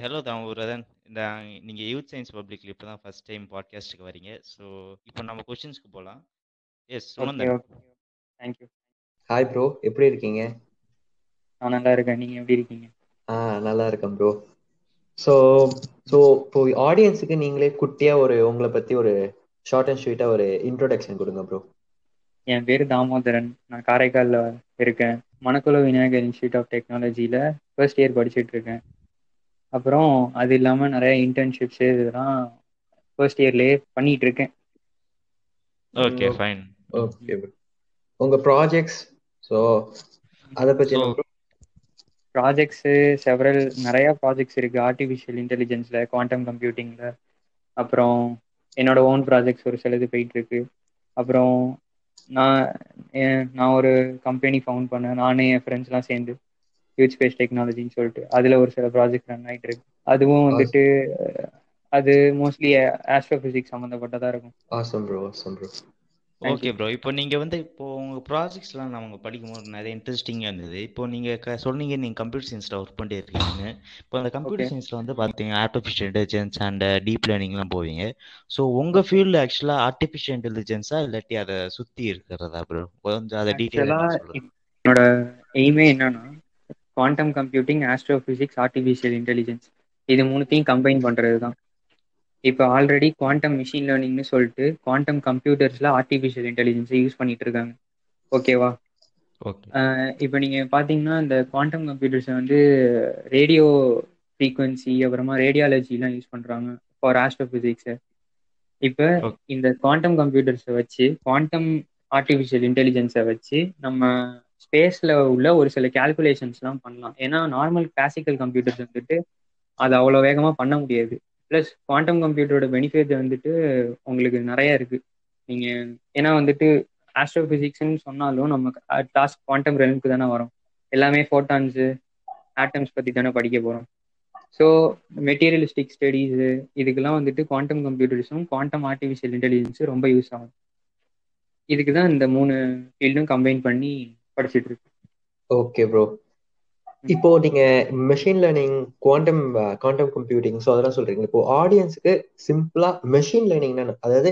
Hello Damodaran இந்த நீங்க youth science பப்ளிக்ல இப்போ தான் ஃபர்ஸ்ட் டைம் பாட்காஸ்ட்டுக்கு வரீங்க. ஸோ இப்போ நம்ம கொஸ்டின்ஸ்க்கு போகலாம் yes okay thank you hi bro எப்படி இருக்கீங்க? நான் நல்லா இருக்கேன். நீங்க எப்படி இருக்கீங்க? ஆ நல்லா இருக்கேன் ப்ரோ ஸோ ஸோ இப்போ ஆடியன்ஸுக்கு நீங்களே குட்டியா ஒரு உங்களை பத்தி ஒரு ஷார்ட் அண்ட் ஸ்வீட்டா ஒரு இன்ட்ரோடக்ஷன் கொடுங்க ப்ரோ என் பேர் தாமோதரன். நான் காரைக்கால்ல இருக்கேன். மணக்குள விநாயகர் இன்ஸ்டியூட் ஆஃப் டெக்னாலஜியில ஃபர்ஸ்ட் இயர் படிச்சுட்டு இருக்கேன். அப்புறம் அது இல்லாம நிறைய இன்டர்ன்ஷிப்ஸ் இதெல்லாம் ஃபர்ஸ்ட் இயர்லயே பண்ணிட்டு இருக்கேன். ஓகே ஃபைன் ஓகே ப்ரோ உங்க ப்ராஜெக்ட்ஸ் ஸோ அதை பத்தி ஸோ என்ன bro? ப்ராஜெக்ட்ஸ் செவரல் நிறைய ப்ராஜெக்ட்ஸ் இருக்கு. ஆர்டிஃபிஷியல் இன்டெலிஜென்ஸ்ல குவாண்டம் கம்ப்யூட்டிங்ல அப்புறம் என்னோட ஓன் ப்ராஜெக்ட்ஸ் ஒரு சிலது போயிட்டு இருக்கு. அப்புறம் நான் என்- நான் ஒரு கம்பெனி ஃபவுண்ட் பண்ணேன். நானே என் ஃப்ரெண்ட்ஸ்லாம் சேர்ந்து. யூத் ஸ்பேஸ் டெக்னாலஜின்னு சொல்லிட்டு. அதுல ஒரு சில ப்ராஜெக்ட் ரன் ஆயிட்டு இருக்கு. அதுவும் வந்துட்டு அது மோஸ்ட்லி ஆஸ்ட்ரோபிசிக்ஸ் சம்மந்தப்பட்டதா இருக்கும். Awesome bro awesome bro okay bro இப்போ நீங்க வந்து இப்போ உங்க ப்ராஜெக்ட்ஸ்லாம் நாங்கள் படிக்கும்போது நிறைய இன்ட்ரெஸ்டிங்காக இருந்தது. இப்போ நீங்க சொன்னீங்க நீங்க கம்ப்யூட்டர் சயின்ஸ்ல ஒர்க் பண்ணிட்டு இருக்கீங்கன்னு. இப்போ அந்த கம்ப்யூட்டர் Okay. சயின்ஸ்ல வந்து பார்த்தீங்க ஆர்டிஃபிஷியல் இன்டெலிஜென்ஸ் அண்ட் டீப் லேர்னிங்லாம் போவீங்க. ஸோ உங்க ஃபீல்டு ஆக்சுவலாக ஆர்டிஃபிஷியல் இன்டெலிஜென்ஸா இல்லாட்டி அதை சுத்தி இருக்கிறதா ப்ரோ கொஞ்சம் அதை ஆக்சுவலா டீட்டெயிலாக என்னோட எய்மே என்னன்னா quantum computing astrophysics artificial intelligence இது மூணுத்தையும் கம்பைன் பண்றது தான் இப்போ ஆல்ரெடி குவாண்டம் மிஷின் லேர்னிங்னு சொல்லிட்டு குவாண்டம் கம்ப்யூட்டர்ஸ்ல ஆர்டிஃபிஷியல் இன்டெலிஜென்ஸை யூஸ் பண்ணிட்டு இருக்காங்க. ஓகேவா ஓகே இப்போ நீங்க பாத்தீங்கன்னா இந்த குவாண்டம் கம்ப்யூட்டர்ஸை வந்து ரேடியோ ஃப்ரீக்வன்சி அப்புறமா ரேடியாலஜிலாம் யூஸ் பண்றாங்க ஃபார் ஆஸ்ட்ரோபிசிக்ஸ் இப்போ. இந்த குவாண்டம் கம்ப்யூட்டர்ஸை வச்சு குவாண்டம் ஆர்டிஃபிஷியல் இன்டெலிஜென்ஸை வச்சு நம்ம ஸ்பேஸ்ல உள்ள ஒரு சில கேல்குலேஷன்ஸ்லாம் பண்ணலாம். ஏன்னா நார்மல் கிளாசிக்கல் கம்ப்யூட்டர்ஸ் வந்துட்டு அது அவ்வளோ வேகமாக பண்ண முடியாது. ப்ளஸ் குவாண்டம் கம்ப்யூட்டரோட பெனிஃபிட் வந்துட்டு உங்களுக்கு நிறைய இருக்கு. நீங்க ஏன்னா வந்துட்டு ஆஸ்ட்ரோபிசிக்ஸ்னு சொன்னாலும் நம்ம டாஸ்க் குவாண்டம் ரெலுக்கு தானே வரும். எல்லாமே ஃபோட்டான்ஸு ஆட்டம்ஸ் பத்தி தானே படிக்க போறோம். ஸோ மெட்டீரியலிஸ்டிக் ஸ்டடீஸு இதுக்கெல்லாம் வந்துட்டு குவாண்டம் கம்ப்யூட்டர்ஸும் குவாண்டம் ஆர்டிஃபிஷியல் இன்டெலிஜென்ஸும் ரொம்ப யூஸ் ஆகும். இதுக்கு தான் இந்த மூணு ஃபீல்டும் கம்பைன் பண்ணி படிச்சுட்டு இருக்கு ஓகே ப்ரோ இப்போ நீங்க machine learning quantum quantum computing so அதெல்லாம் சொல்றீங்க. இப்போ ஆடியன்ஸுக்கு சிம்பிளா மெஷின் லேர்னிங் அதாவது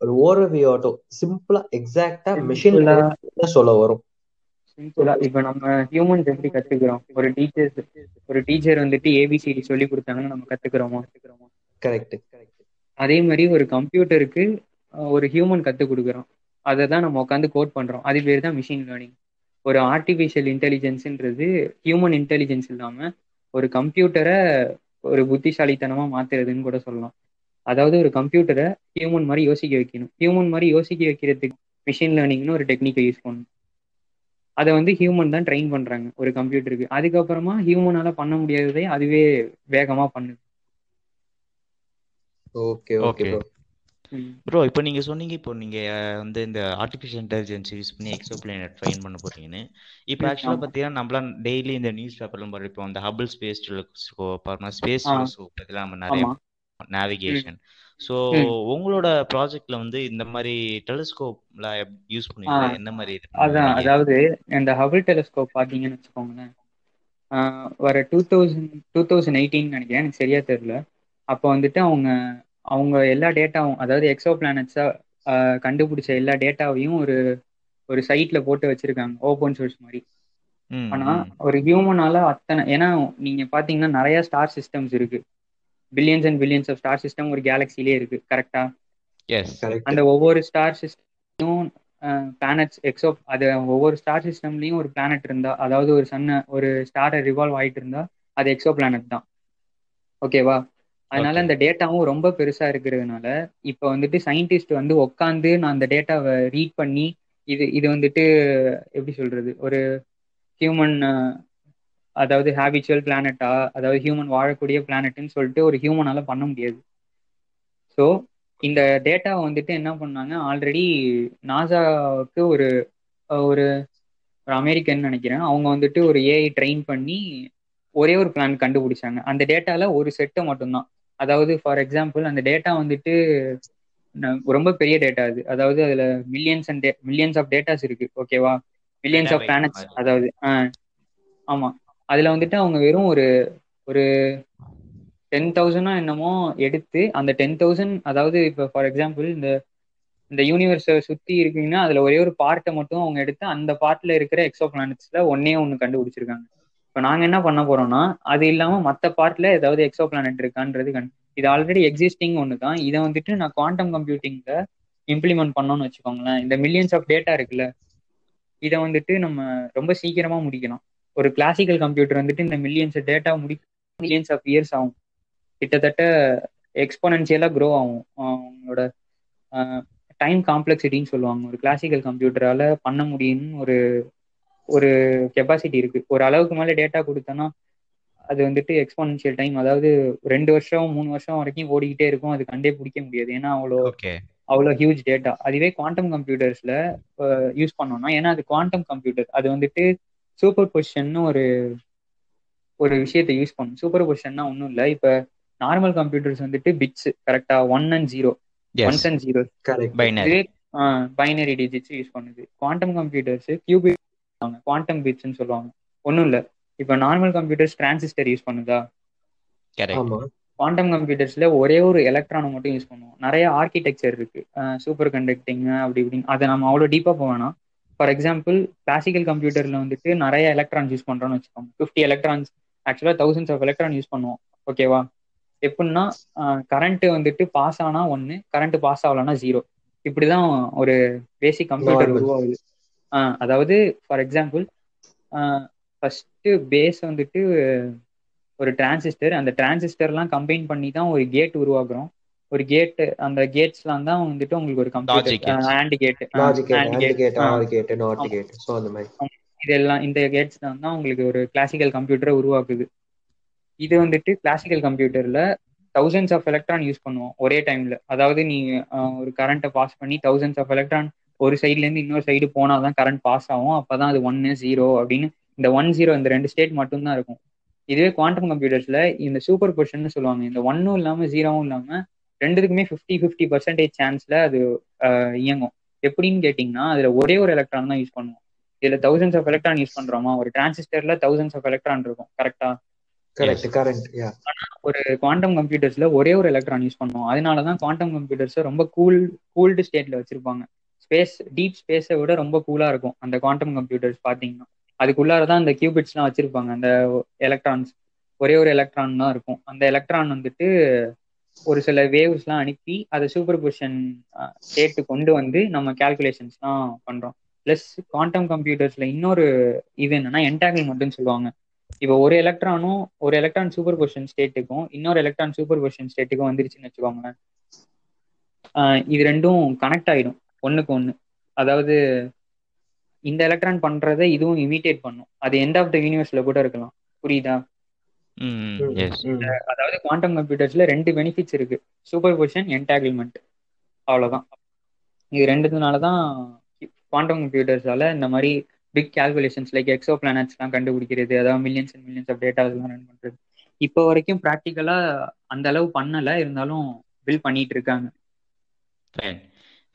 ஒரு ஓரவி ஆட்டோ சிம்பிளா எக்ஸாக்டா மெஷின் லேர்னிங் சொல்ல வரும். சிம்பிளா இப்போ நம்ம ஹியூமன்ஸ் எப்படி கத்துக்கிறோம்? ஒரு டீச்சர் ஒரு டீச்சர் வந்துட்டு ஏபிசிடி சொல்லி கொடுத்தாங்கன்னா நம்ம கத்துக்கிறோமா? கரெக்ட் அதே மாதிரி ஒரு கம்ப்யூட்டருக்கு ஒரு ஹியூமன் கற்றுக் கொடுக்குறோம். அதை தான் நம்ம உட்காந்து கோட் பண்ணுறோம் அது பேர் தான் மிஷின் லேர்னிங் ஒரு ஆர்டிஃபிஷியல் இன்டெலிஜென்ஸ்ன்றது ஹியூமன் இன்டெலிஜென்ஸ் இல்லாமல் ஒரு கம்ப்யூட்டரை ஒரு புத்திசாலித்தனமாக மாற்றுறதுன்னு கூட சொல்லலாம். அதாவது ஒரு கம்ப்யூட்டரை ஹியூமன் மாதிரி யோசிக்க வைக்கணும். ஹியூமன் மாதிரி யோசிக்க வைக்கிறதுக்கு மிஷின் லேர்னிங்னு ஒரு டெக்னிக்கை யூஸ் பண்ணணும். அதை வந்து ஹியூமன் தான் ட்ரெயின் பண்ணுறாங்க ஒரு கம்ப்யூட்டருக்கு அதுக்கப்புறமா ஹியூமனால பண்ண முடியாததை அதுவே வேகமாக பண்ணுது. Okay okay. ப்ரோ இப்போ நீங்க சொன்னீங்க இப்போ நீங்க வந்து இந்த ஆர்டிஃபிஷியல் இன்டெலிஜென்ஸ் யூஸ் பண்ணி எக்ஸோ பிளானட் ஃபைன் பண்ண போறீங்கன்னு. இப்போ ஆக்சுவலாக. பார்த்தீங்கன்னா நம்மளாம் டெய்லி இந்த நியூஸ் பேப்பர்லாம் படிப்போம். அந்த Hubble space telescope space. Telescope இதெல்லாம் நம்ம நிறைய நேவிகேஷன் ஸோ. உங்களோட ப்ராஜெக்ட்ல வந்து இந்த மாதிரி டெலிஸ்கோப்லாம் யூஸ் பண்ணுவீங்க என்ன மாதிரி அதான் அதாவது இந்த ஹபிள் டெலிஸ்கோப் பார்த்தீங்கன்னு வச்சுக்கோங்களேன். வர two thousand two thousand eighteen நினைக்கிறேன். எனக்கு சரியா தெரியல. அப்போ வந்துட்டு அவங்க அவங்க எல்லா டேட்டாவும் அதாவது எக்ஸோ பிளானட்ஸா கண்டுபிடிச்ச எல்லா டேட்டாவையும் ஒரு ஒரு சைட்ல போட்டு வச்சிருக்காங்க ஓப்பன் சோர்ஸ் மாதிரி. ம் ஆனா ஒரு ஹியூமனால அத்தனை ஏன்னா நீங்க பாத்தீங்கன்னா நிறைய ஸ்டார் சிஸ்டம்ஸ் இருக்கு. Billions and billions of star system ஒரு கேலக்சிலே இருக்கு கரெக்ட் அந்த ஒவ்வொரு ஸ்டார் சிஸ்டம் பிளானட்ஸ் எக்ஸோ அது ஒவ்வொரு ஸ்டார் சிஸ்டம்லயும் ஒரு பிளானட் இருந்தா அதாவது ஒரு சன்ன ஒரு ஸ்டாரை ரிவால்வ் ஆயிட்டு இருந்தா அது எக்ஸோ பிளானட் தான் ஓகேவா அதனால. அந்த டேட்டாவும் ரொம்ப பெருசா இருக்கிறதுனால இப்போ வந்துட்டு சயின்டிஸ்ட் வந்து உட்காந்து நான் அந்த டேட்டாவை ரீட் பண்ணி இது இது வந்துட்டு எப்படி சொல்றது ஒரு ஹியூமன் அதாவது ஹேபிச்சுவல் பிளானட்டா அதாவது ஹியூமன் வாழக்கூடிய பிளானட்னு சொல்லிட்டு ஒரு ஹியூமனால பண்ண முடியாது. ஸோ இந்த டேட்டாவை வந்துட்டு என்ன பண்ணாங்க ஆல்ரெடி நாசாவுக்கு ஒரு ஒரு ஒரு அமெரிக்கன் நினைக்கிறேன். அவங்க வந்துட்டு ஒரு ஏஐ ட்ரெயின் பண்ணி ஒரே ஒரு பிளான் கண்டுபிடிச்சாங்க. அந்த டேட்டால ஒரு செட்டை மட்டும்தான். அதாவது ஃபார் எக்ஸாம்பிள் அந்த டேட்டா வந்துட்டு ரொம்ப பெரிய டேட்டா அது. அதாவது அதுல millions and millions of datas இருக்கு. ஓகேவா மில்லியன்ஸ் ஆஃப் பிளானட்ஸ். அதாவது ஆமா. அதுல வந்துட்டு அவங்க வெறும் ஒரு ஒரு டென் தௌசண்டோ என்னமோ எடுத்து அந்த டென் தௌசண்ட் அதாவது இப்போ ஃபார் எக்ஸாம்பிள் இந்த இந்த யூனிவர்ஸை சுத்தி இருக்கீங்கன்னா அதுல ஒரே ஒரு பார்ட்டை மட்டும் அவங்க எடுத்து அந்த பார்ட்ல இருக்கிற எக்ஸோ பிளானட்ஸ்ல ஒன்னே ஒன்று கண்டுபிடிச்சிருக்காங்க. இப்போ நாங்கள் என்ன பண்ண போறோம்னா அது இல்லாமல் மற்ற பார்ட்ல ஏதாவது எக்ஸோ பிளானட் இருக்கான்றது கண் இது ஆல்ரெடி எக்ஸிஸ்டிங் ஒன்று தான் இதை வந்துட்டு நான் குவாண்டம் கம்ப்யூட்டிங்ல இம்ப்ளிமெண்ட் பண்ணோம்னு வச்சுக்கோங்களேன். இந்த மில்லியன்ஸ் ஆஃப் டேட்டா இருக்குல்ல இதை வந்துட்டு நம்ம ரொம்ப சீக்கிரமாக முடிக்கலாம் ஒரு கிளாசிக்கல் கம்ப்யூட்டர் வந்துட்டு இந்த மில்லியன்ஸ் டேட்டா முடி மில்லியன்ஸ் ஆஃப் இயர்ஸ் ஆகும். கிட்டத்தட்ட எக்ஸ்போனன்ஷியலாக க்ரோ ஆகும். அவங்களோட டைம் காம்ப்ளெக்சிட்டின்னு சொல்லுவாங்க. ஒரு கிளாசிக்கல் கம்ப்யூட்டரால பண்ண முடியும்னு ஒரு ஒரு கெப்பாசிட்டி இருக்கு. ஒரு அளவுக்கு மேலே டேட்டா கொடுத்தோன்னா அது வந்துட்டு எக்ஸ்போனன்ஷியல் டைம் அதாவது ரெண்டு வருஷம் மூணு வருஷம் வரைக்கும் ஓடிக்கிட்டே இருக்கும். அது கண்டே பிடிக்க முடியாது. ஏன்னா அவ்வளோ ஓகே அவ்வளோ ஹியூஜ் டேட்டா அதுவே குவாண்டம் கம்ப்யூட்டர்ஸ்ல யூஸ் பண்ணோம்னா ஏன்னா அது குவாண்டம் கம்ப்யூட்டர் அது வந்துட்டு சூப்பர் பொசிஷன் ஒரு ஒரு விஷயத்தை யூஸ் பண்ணும். சூப்பர் பொசிஷன்னா ஒன்றும் இல்லை. இப்போ நார்மல் கம்ப்யூட்டர்ஸ் வந்துட்டு bits correct one and zero ones and zero correct binary digits use பண்ணுது. குவாண்டம் கம்ப்யூட்டர்ஸ் கியூபிட் குவாண்டம் பிட்ஸ்னு சொல்லுவாங்க. ஒன்றும் இல்லை. இப்போ நார்மல் கம்ப்யூட்டர்ஸ் டிரான்சிஸ்டர் யூஸ் பண்ணுதா? கரெக்ட் ஆமா. குவாண்டம் கம்ப்யூட்டர்ஸ்ல ஒரே ஒரு எலக்ட்ரானை மட்டும் யூஸ் பண்ணுவோம். நிறைய ஆர்கிடெக்சர் இருக்கு. சூப்பர் கண்டக்டிங் அப்படி இப்படின்னு. அதை நம்ம அவ்வளோ டீப்பாக போவேனா ஃபார் எக்ஸாம்பிள் கிளாசிக்கல் கம்ப்யூட்டர்ல வந்துட்டு நிறைய எலக்ட்ரான்ஸ் யூஸ் பண்றோம்னு வச்சுக்கோங்க. ஃபிஃப்டி எலக்ட்ரான்ஸ் ஆக்சுவலாக தௌசண்ட்ஸ் ஆஃப் எலக்ட்ரான் யூஸ் பண்ணுவோம். ஓகேவா எப்படின்னா கரண்ட் வந்துட்டு பாஸ் ஆனா ஒன்று கரண்ட் பாஸ் ஆகலன்னா ஜீரோ இப்படிதான் ஒரு பேசிக் கம்ப்யூட்டர். உருவாகுது. அதாவது ஃபார் எக்ஸாம்பிள் ஃபர்ஸ்ட் பேஸ் வந்துட்டு ஒரு டிரான்சிஸ்டர் அந்த டிரான்சிஸ்டர்லாம் கம்பைன் பண்ணி தான் ஒரு கேட் உருவாக்குறோம். ஒரு கேட் அந்த கேட்ஸ்லாம் தான் வந்துட்டு உங்களுக்கு ஒரு computer gates. And gate logic gate and gate not. Gate அந்த மாதிரி. இதெல்லாம் இந்த கேட்ஸ் தான் தான் உங்களுக்கு ஒரு கிளாசிக்கல் கம்ப்யூட்டரை உருவாக்குது. இது வந்துட்டு கிளாசிக்கல் கம்ப்யூட்டர்ல தௌசண்ட்ஸ் ஆஃப் எலக்ட்ரான் யூஸ் பண்ணுவோம் ஒரே டைம்ல அதாவது நீ ஒரு கரண்ட்டை பாஸ் பண்ணி தௌசண்ட்ஸ் ஆஃப் எலக்ட்ரான் ஒரு சைட்ல இருந்து இன்னொரு சைடு போனால் தான் கரண்ட் பாஸ் ஆகும். அப்பதான் அது ஒன்னு ஜீரோ அப்படின்னு இந்த ஒன் ஜீரோ இந்த ரெண்டு ஸ்டேட் மட்டும்தான் இருக்கும். இதுவே குவாண்டம் கம்ப்யூட்டர்ஸ்ல இந்த சூப்பர் பொசிஷன் சொல்லுவாங்க. இந்த ஒன்னும் இல்லாம ஜீரோவும் இல்லாம ரெண்டுத்துக்குமே ஃபிஃப்டி ஃபிஃப்டி பர்சன்டேஜ் சான்ஸ்ல அது இயங்கும். எப்படின்னு கேட்டிங்கன்னா அதுல ஒரே ஒரு எலக்ட்ரான் தான் யூஸ் பண்ணுவோம். இதுல தௌசண்ட்ஸ் ஆஃப் எலக்ட்ரான் யூஸ் பண்றோமா? ஒரு டிரான்சிஸ்டர்ல தௌசண்ட்ஸ் ஆஃப் எலக்ட்ரான் இருக்கும். கரெக்டா கரெக்ட் கரண்ட் யா ஒரு குவாண்டம் கம்ப்யூட்டர்ஸ்ல ஒரே ஒரு எலக்ட்ரான் யூஸ் பண்ணுவோம். அதனால தான் குவாண்டம் கம்ப்யூட்டர்ஸை ரொம்ப கூல் கூல்டு ஸ்டேட்ல வச்சிருப்பாங்க. ஸ்பேஸ் டீப் ஸ்பேஸை விட ரொம்ப கூலாக இருக்கும். அந்த குவாண்டம் கம்ப்யூட்டர்ஸ் பார்த்தீங்கன்னா அதுக்குள்ளார தான் அந்த கியூபிட்ஸ்லாம் வச்சுருப்பாங்க. அந்த எலக்ட்ரான்ஸ் ஒரே ஒரு எலக்ட்ரான் தான் இருக்கும். அந்த எலக்ட்ரான் வந்துட்டு ஒரு சில வேவ்ஸ்லாம் அனுப்பி அதை சூப்பர் பொசிஷன் ஸ்டேட்டு கொண்டு வந்து நம்ம கேல்குலேஷன்ஸ்லாம் பண்ணுறோம் ப்ளஸ் குவாண்டம் கம்ப்யூட்டர்ஸில் இன்னொரு இது என்னன்னா என்டாங்கிள்மெண்ட்னு சொல்லுவாங்க. இப்போ ஒரு எலக்ட்ரானும் ஒரு எலக்ட்ரான் சூப்பர் பொசிஷன் ஸ்டேட்டுக்கும் இன்னொரு எலக்ட்ரான் சூப்பர் பொசிஷன் ஸ்டேட்டுக்கும் வந்துருச்சுன்னு வச்சுக்கோங்களேன். இது ரெண்டும் கனெக்ட் ஆகிடும் ஒண்ணுக்கு ஒண்ணு. அதாவது இந்த எலக்ட்ரான் பண்றதை இதுவும் இமிட்டேட் பண்ணும். அது எண்ட் ஆஃப் த யூனிவர்ஸ்ல கூட இருக்கலாம். புரியுதா? ம் எஸ் அதாவது குவாண்டம் கம்ப்யூட்டர்ஸ்ல ரெண்டு பெனிஃபிட்ஸ் இருக்கு. சூப்பர் பொசிஷன் என்டாகிள்மெண்ட் அவ்வளவுதான். இது ரெண்டுனால தான் குவாண்டம் கம்ப்யூட்டர்ஸால இந்த மாதிரி பிக் கால்குலேஷன்ஸ் லைக் எக்ஸோ பிளானட்ஸ்லாம் கண்டுபிடிக்கிறது அதாவது மில்லியன்ஸ் அண்ட் மில்லியன்ஸ் ஆஃப் டேட்டாஸ்லாம் ரன் பண்றது. இப்போ வரைக்கும் ப்ராக்டிக்கலா அந்த அளவு பண்ணல. இருந்தாலும் பில் பண்ணிட்டு இருக்காங்க. Fine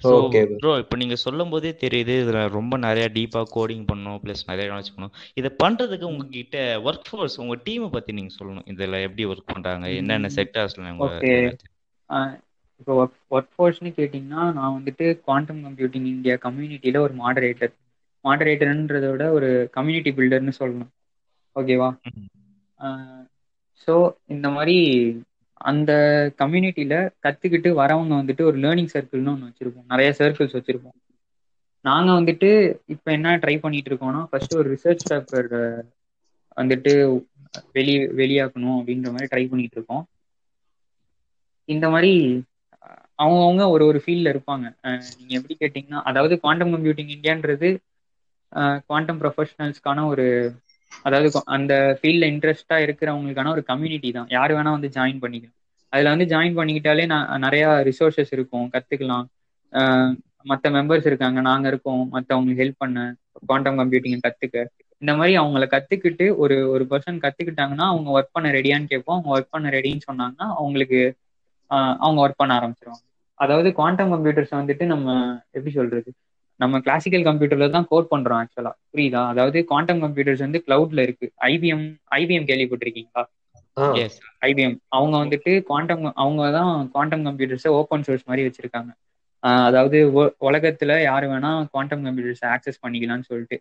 so. ப்ரோ இப்போ நீங்கள் சொல்லும் போதே தெரியுது. இதில் ரொம்ப நிறையா டீப்பாக கோடிங் பண்ணணும் ப்ளஸ் நிறைய நாலேஜ் பண்ணணும். இதை பண்ணுறதுக்கு உங்ககிட்ட ஒர்க் ஃபோர்ஸ் உங்கள் டீமை பற்றி நீங்கள் சொல்லணும். இதில் எப்படி ஒர்க் பண்ணுறாங்க என்னென்ன. செக்டர்ஸில் இப்போ ஒர்க் ஒர்க் ஃபோர்ஸ்னு கேட்டிங்கன்னா நான் வந்துட்டு குவாண்டம் கம்ப்யூட்டிங் இந்தியா கம்யூனிட்டியில ஒரு மாடரேட்டர் மாடரேட்டர்ன்றதை விட ஒரு கம்யூனிட்டி பில்டர்னு சொல்லணும். ஓகேவா ஸோ இந்த மாதிரி அந்த கம்யூனிட்டியில கத்துக்கிட்டு வரவங்க வந்துட்டு ஒரு லேர்னிங் சர்க்கிள்னு ஒன்று வச்சிருப்போம். நிறைய சர்க்கிள்ஸ் வச்சிருப்போம். நாங்க வந்துட்டு இப்போ என்ன ட்ரை பண்ணிட்டு இருக்கோம்னா ஃபர்ஸ்ட் ஒரு ரிசர்ச் பேப்பர் வந்துட்டு வெளி வெளியாக்கணும் அப்படின்ற மாதிரி ட்ரை பண்ணிட்டு இருக்கோம். இந்த மாதிரி அவங்கவுங்க ஒரு ஒரு ஃபீல்டில் இருப்பாங்க. நீங்கள் எப்படி கேட்டிங்கன்னா அதாவது குவாண்டம் கம்ப்யூட்டிங் இந்தியான்றது குவாண்டம் ப்ரொஃபஷனல்ஸ்க்கான ஒரு அதாவது அந்த ஃபீல்ட்ல இன்ட்ரெஸ்டா இருக்கிறவங்களுக்கான ஒரு கம்யூனிட்டி தான். யார் வேணா வந்து ஜாயின் பண்ணிக்கலாம். அதுல வந்து ஜாயின் பண்ணிக்கிட்டாலே நான் நிறைய ரிசோர்சஸ் இருக்கும். கத்துக்கலாம். மற்ற மெம்பர்ஸ் இருக்காங்க நாங்க இருக்கோம். மற்றவங்களுக்கு ஹெல்ப் பண்ண குவாண்டம் கம்ப்யூட்டிங் கத்துக்க. இந்த மாதிரி அவங்கள கத்துக்கிட்டு ஒரு ஒரு பர்சன் கத்துக்கிட்டாங்கன்னா அவங்க ஒர்க் பண்ண ரெடியான்னு கேட்போம். அவங்க ஒர்க் பண்ண ரெடின்னு சொன்னாங்கன்னா அவங்களுக்கு ஆஹ் அவங்க ஒர்க் பண்ண ஆரம்பிச்சிருவாங்க. அதாவது குவாண்டம் கம்ப்யூட்டர்ஸ் வந்துட்டு நம்ம எப்படி சொல்றது? நம்ம கிளாசிக்கல் கம்ப்யூட்டர்ல தான் கோட் பண்றோம் ஆக்சுவலா புரியுதா? அதாவது குவாண்டம் கம்ப்யூட்டர்ஸ் வந்து கிளவுட்ல இருக்கு. ஐபிஎம் ஐபிஎம் கேள்விப்பட்டிருக்கீங்களா? ஐபிஎம் அவங்க வந்துட்டு குவாண்டம் அவங்க தான் குவாண்டம் கம்ப்யூட்டர்ஸை ஓப்பன் சோர்ஸ் மாதிரி வச்சிருக்காங்க. அதாவது உலகத்துல யாரு வேணா குவாண்டம் கம்ப்யூட்டர்ஸ் ஆக்சஸ் பண்ணிக்கலாம்னு சொல்லிட்டு.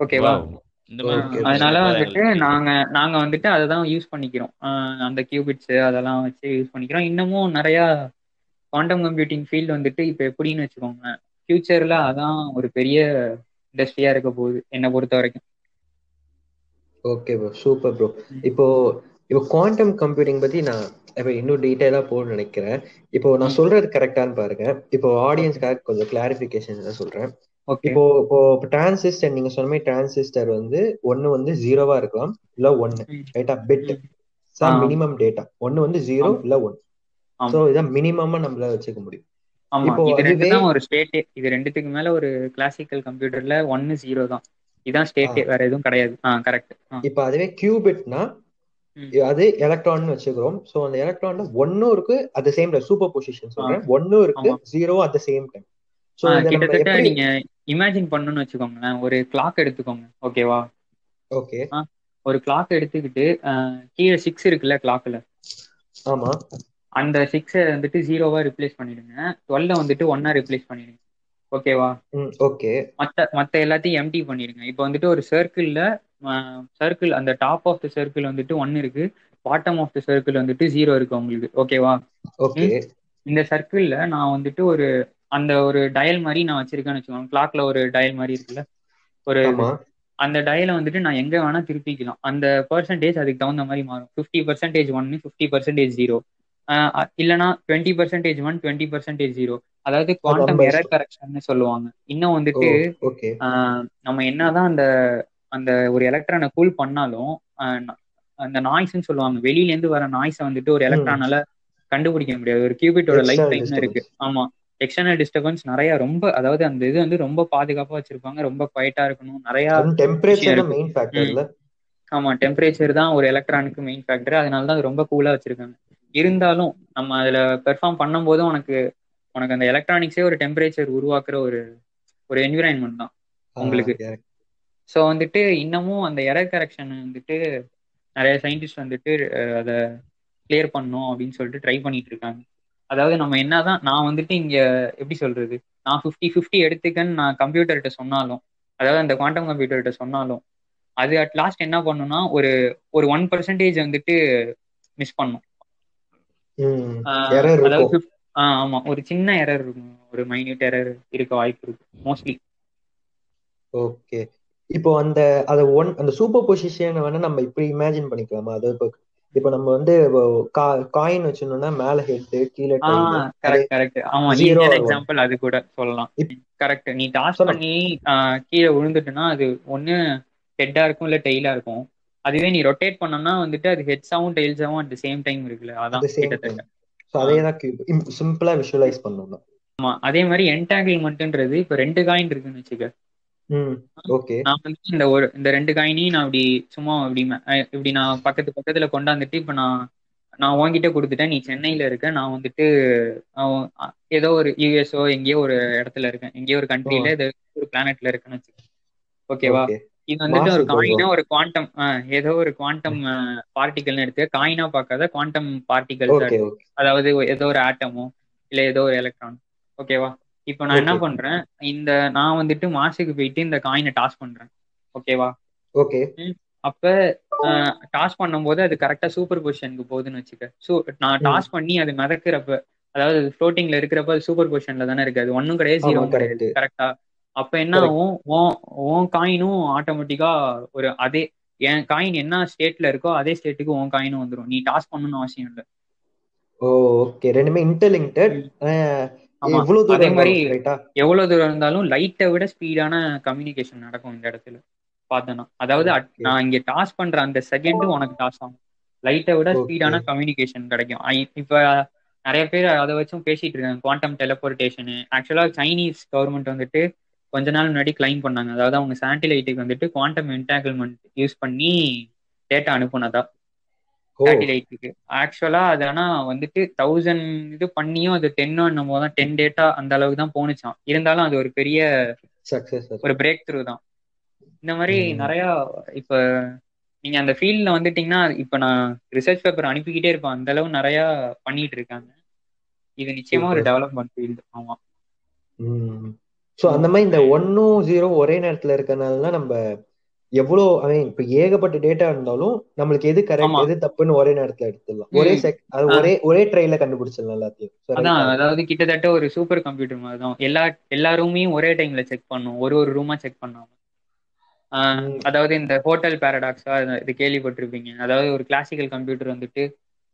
ஓகேவா இந்த மாதிரி Okay, அதனால வந்துட்டு. நாங்க நாங்க வந்துட்டு அதை தான் யூஸ் பண்ணிக்கிறோம். அந்த கியூபிட்ஸ் அதெல்லாம் வச்சு யூஸ் பண்ணிக்கிறோம். இன்னமும் நிறைய குவாண்டம் கம்ப்யூட்டிங் ஃபீல்டு வந்துட்டு இப்போ எப்படின்னு வச்சுக்கோங்க ஃபியூச்சர்ல அதான் ஒரு பெரிய இண்டஸ்ட்ரியா இருக்க போகுது என்னை பொறுத்த வரைக்கும். ஓகே ப்ரோ சூப்பர் ப்ரோ இப்போ இப்போ குவாண்டம் கம்ப்யூட்டிங் பத்தி நான் இப்போ இன்னும் டீட்டெயிலா போகணும்னு நினைக்கிறேன். இப்போ நான். சொல்றது கரெக்டான்னு பாருங்க. இப்போ ஆடியன்ஸ்க்காக கொஞ்சம் கிளாரிஃபிகேஷன் சொல்றேன். ஓகே இப்போ இப்போ டிரான்சிஸ்டர் நீங்க சொன்ன மாதிரி டிரான்சிஸ்டர் வந்து ஒன்னு வந்து ஜீரோவா இருக்கலாம் இல்ல ஒன்னு. ரைட்டா பிட். மினிமம் டேட்டா ஒன்னு வந்து ஜீரோ. இல்ல ஒன். சோ இதான் மினிமமா நம்மள வச்சுக்க முடியும். ஆமா இது ரெண்டு தான் ஒரு ஸ்டேட்டே இது ரெண்டுத்துக்கு மேல ஒரு கிளாசிக்கல் கம்ப்யூட்டர்ல ஒன்னு ஜீரோ தான். இதான் ஸ்டேட்டே வேற எதுவும் கிடையாது. ஆ கரெக்ட் இப்போ அதுவே கியூபிட்னா. அது எலக்ட்ரான் வச்சுக்கிறோம். சோ அந்த எலக்ட்ரான்ல ஒன்னும் இருக்கு at the same time superposition சொல்றேன். ஒன்னும் இருக்கு. Zero at the same time so கிட்டத்தட்ட நீங்க இமேஜின் பண்ணணும்னு வச்சுக்கோங்களேன். ஒரு கிளாக் எடுத்துக்கோங்க ஓகேவா ஓகே ஒரு கிளாக் எடுத்துக்கிட்டு கீழே சிக்ஸ் இருக்குல்ல கிளாக்ல ஆமா. அந்த சிக்ஸை வந்துட்டு ஜீரோவா ரிப்ளேஸ் பண்ணிடுங்க. டுவெல்ல வந்துட்டு ஒன்னா ரிப்ளேஸ் பண்ணிடுங்க. ஓகேவா ஓகே மத்த மத்த எல்லாத்தையும் எம்டி பண்ணிடுங்க. இப்போ வந்துட்டு ஒரு சர்க்கிள்ல சர்க்கிள் அந்த டாப் ஆஃப் த சர்க்கிள் வந்துட்டு ஒன் இருக்கு. பாட்டம் ஆஃப் த சர்க்கிள் வந்துட்டு ஜீரோ இருக்கு உங்களுக்கு. ஓகேவா ஓகே இந்த சர்க்கிள்ல நான் வந்துட்டு ஒரு அந்த ஒரு டயல் மாதிரி நான் வச்சிருக்கேன்னு வச்சுக்கோங்க. கிளாக்ல ஒரு டயல் மாதிரி இருக்குல்ல? ஒரு அந்த டயலை வந்துட்டு நான் எங்க வேணா திருப்பிக்கலாம். அந்த பர்சன்டேஜ் அதுக்கு தகுந்த மாதிரி மாறும். ஃபிஃப்டி பர்சன்டேஜ் ஒன்னு ஃபிஃப்டி பர்சன்டேஜ் ஜீரோ இல்லைனா twenty percentage one twenty percentage zero அதாவது குவாண்டம். எரர் கரெக்ஷன் சொல்லுவாங்க. இன்னும் வந்துட்டு நம்ம என்னதான் அந்த அந்த ஒரு எலக்ட்ரானை கூல் பண்ணாலும் அந்த நாய்ஸ்ன்னு சொல்லுவாங்க. வெளியில இருந்து வர நாய்ஸை வந்துட்டு ஒரு எலக்ட்ரானால கண்டுபிடிக்க முடியாது. ஒரு கியூபிட்டோட லைஃப் டைம் இருக்கு. ஆமா. எக்ஸ்டர்னல் டிஸ்டர்பன்ஸ் நிறைய ரொம்ப அதாவது அந்த இது வந்து ரொம்ப பாதுகாப்பா வச்சிருப்பாங்க. ரொம்ப குவைட்டா இருக்கணும். நிறைய டெம்பரேச்சர். மெயின் ஆமா டெம்பரேச்சர் தான் ஒரு எலக்ட்ரானுக்கு மெயின் ஃபேக்டர் அதனால தான் ரொம்ப கூலா வச்சிருக்காங்க. இருந்தாலும் நம்ம அதுல பெர்ஃபார்ம் பண்ணும்போதும் உனக்கு உனக்கு அந்த எலக்ட்ரானிக்ஸே ஒரு டெம்பரேச்சர் உருவாக்குற ஒரு ஒரு என்விரான்மெண்ட் தான் உங்களுக்கு. ஸோ வந்துட்டு இன்னமும் அந்த எரர் கரெக்ஷன் வந்துட்டு நிறைய சயின்டிஸ்ட் வந்துட்டு அதை கிளியர் பண்ணணும் அப்படின்னு சொல்லிட்டு ட்ரை பண்ணிட்டு இருக்காங்க. அதாவது நம்ம என்னதான் நான் வந்துட்டு இங்க எப்படி சொல்றது? நான் ஃபிஃப்டி ஃபிஃப்டி எடுத்துக்கன்னு நான் கம்ப்யூட்டர்கிட்ட சொன்னாலும் அதாவது அந்த குவாண்டம் கம்ப்யூட்டர்கிட்ட சொன்னாலும் அது அட் லாஸ்ட் என்ன பண்ணும்னா ஒரு ஒரு ஒன் பர்சன்டேஜ் வந்துட்டு மிஸ் பண்ணும். அதாவது ஆமா. ஒரு சின்ன எரர் இருக்கும். ஒரு மைன்யூட் எரர் இருக்க வாய்ப்பு இருக்கு மோஸ்ட்லி ஓகே இப்போ அந்த அத ஒன் அந்த சூப்பர் பொசிஷனை வேணா நம்ம இப்படி இமேஜின் பண்ணிக்கலாமா? அது இப்போ இப்போ நம்ம வந்து காயின் வச்சிருந்தோம்னா மேல ஹெட் கீழே கரெக்ட் கரெக்ட் ஆமா வரும். எக்ஸாம்பிள் அது கூட சொல்லலாம். கரெக்ட் நீ டாஸ் பண்ணி கீழே விழுந்துட்டுனா அது ஒண்ணு ஹெட்டா இருக்கும் இல்ல டெய்லா இருக்கும். அதுவே நீ ரொட்டேட் பண்ணோம்னா வந்துட்டு அது ஹெட்ஸாவும் டெய்ல்ஸாவும் அட் சேம் டைம் இருக்குல்ல. அதான் கிட்டத்தட்ட. அதே தான் சிம்பிளா விஷுவலைஸ் பண்ணோம்னா ஆமா. அதே மாதிரி என்டாங்கிள்மெண்ட்ன்றது இப்போ ரெண்டு காயின் இருக்குன்னு வச்சுக்க. ஓகே நான் வந்து இந்த ஒரு இந்த ரெண்டு காயினையும் நான் இப்படி சும்மா அஹ் இப்படி நான் பக்கத்து பக்கத்துல கொண்டாந்துட்டு இப்போ நான் நான் உன்கிட்ட கொடுத்துட்டேன். நீ சென்னையில இருக்க நான் வந்துட்டு ஏதோ ஒரு யூஎஸ்ஓ எங்கேயோ ஒரு இடத்துல இருக்கேன். எங்கேயோ ஒரு கண்ட்ரில ஏதோ ஒரு பிளானட்ல இருக்கேன்னு வச்சுக்க. ஓகேவா ஓகே இது வந்துட்டு ஒரு காயினா ஒரு குவாண்டம் ஏதோ ஒரு குவாண்டம் பார்ட்டிகல்னு எடுத்து காயினா பார்க்காத குவாண்டம் ஓகே அதாவது ஏதோ ஒரு ஆட்டமோ இல்ல ஏதோ ஒரு எலக்ட்ரான் ஓகேவா இப்போ நான் என்ன. பண்றேன்? இந்த நான் வந்துட்டு மாசுக்கு போயிட்டு இந்த காயினை டாஸ் பண்றேன். ஓகேவா ஓகே அப்ப டாஸ் பண்ணும்போது அது கரெக்டா சூப்பர் பொசிஷனுக்கு போகுதுன்னு வச்சுக்க. ஸோ நான். டாஸ் பண்ணி அது மிதக்கிறப்ப அதாவது ஃப்ளோட்டிங்ல இருக்கிறப்ப அது சூப்பர் பொசிஷன்ல தானே இருக்கு. அது ஒன்றும் கிடையாது ஜீரோ. கிடையாது. கரெக்டா அப்ப என்ன. ஆகும்? உன் காயினும் ஆட்டோமேட்டிக்கா ஒரு அதே என் காயின் என்ன ஸ்டேட்ல இருக்கோ அதே ஸ்டேட்டுக்கு உன் காயினும் வந்துடும் நீ டாஸ் பண்ணணும்னு அவசியம் இல்லை. ஓ ஓகே ரெண்டுமே. இவ்வளவு அதே மாதிரி எவ்வளவு தூரம் இருந்தாலும் லைட்டை விட ஸ்பீடான கம்யூனிகேஷன் நடக்கும் இந்த இடத்துல. பார்த்தேன்னா. அதாவது. நான் இங்க டாஸ் பண்ற அந்த செகண்ட் உனக்கு டாஸ் ஆகும். லைட்டை விட. ஸ்பீடான கம்யூனிகேஷன் கிடைக்கும். இப்ப நிறைய பேர் அதை வச்சும் பேசிட்டு இருக்காங்க. Quantum teleportation actually Chinese government வந்துட்டு கொஞ்ச நாள் முன்னாடி கிளைம் பண்ணாங்க. அதாவது அவங்க சேட்டிலைட்டுக்கு வந்துட்டு குவாண்டம் என்டாங்கிள்மெண்ட் யூஸ் பண்ணி டேட்டா அனுப்புனதா. சேட்டிலைட்டுக்கு ஆக்சுவலா அது ஆனா வந்துட்டு தௌசண்ட் இது பண்ணியும் அது டென்னோ என்னமோ தான் டென் டேட்டா அந்த அளவுக்கு தான் போணுச்சான் இருந்தாலும் அது ஒரு பெரிய ஒரு பிரேக் த்ரூ தான். இந்த மாதிரி. நிறைய இப்ப நீங்க அந்த ஃபீல்ட்ல வந்துட்டீங்கன்னா இப்ப நான் ரிசர்ச் பேப்பர் அனுப்பிக்கிட்டே இருப்பேன். அந்த அளவு நிறைய பண்ணிட்டு இருக்காங்க. இது நிச்சயமா ஒரு. டெவலப்மெண்ட் ஃபீல்டு ஆமா. ஸோ அந்த மாதிரி இந்த ஒன்னும் ஜீரோ ஒரே நேரத்துல இருக்கறனால தான் நம்ம எவ்வளோ ஐ மீன் இப்ப ஏகப்பட்ட டேட்டா இருந்தாலும் நம்மளுக்கு எது கரெக்ட். எது தப்புன்னு ஒரே நேரத்துல எடுத்துடலாம் ஒரே. செக். ஒரே ஒரே ட்ரைல கண்டுபிடிச்சிடலாம் எல்லாத்தையும் அதான்? அதாவது கிட்டத்தட்ட ஒரு சூப்பர் கம்ப்யூட்டர் மாதிரி தான் எல்லா எல்லா ரூமையும் ஒரே டைம்ல செக் பண்ணும் ஒரு ஒரு ரூமா செக் பண்ணாம. அதாவது இந்த ஹோட்டல் பேரடாக்ஸா இது கேள்விப்பட்டிருப்பீங்க அதாவது ஒரு கிளாசிக்கல் கம்ப்யூட்டர் வந்துட்டு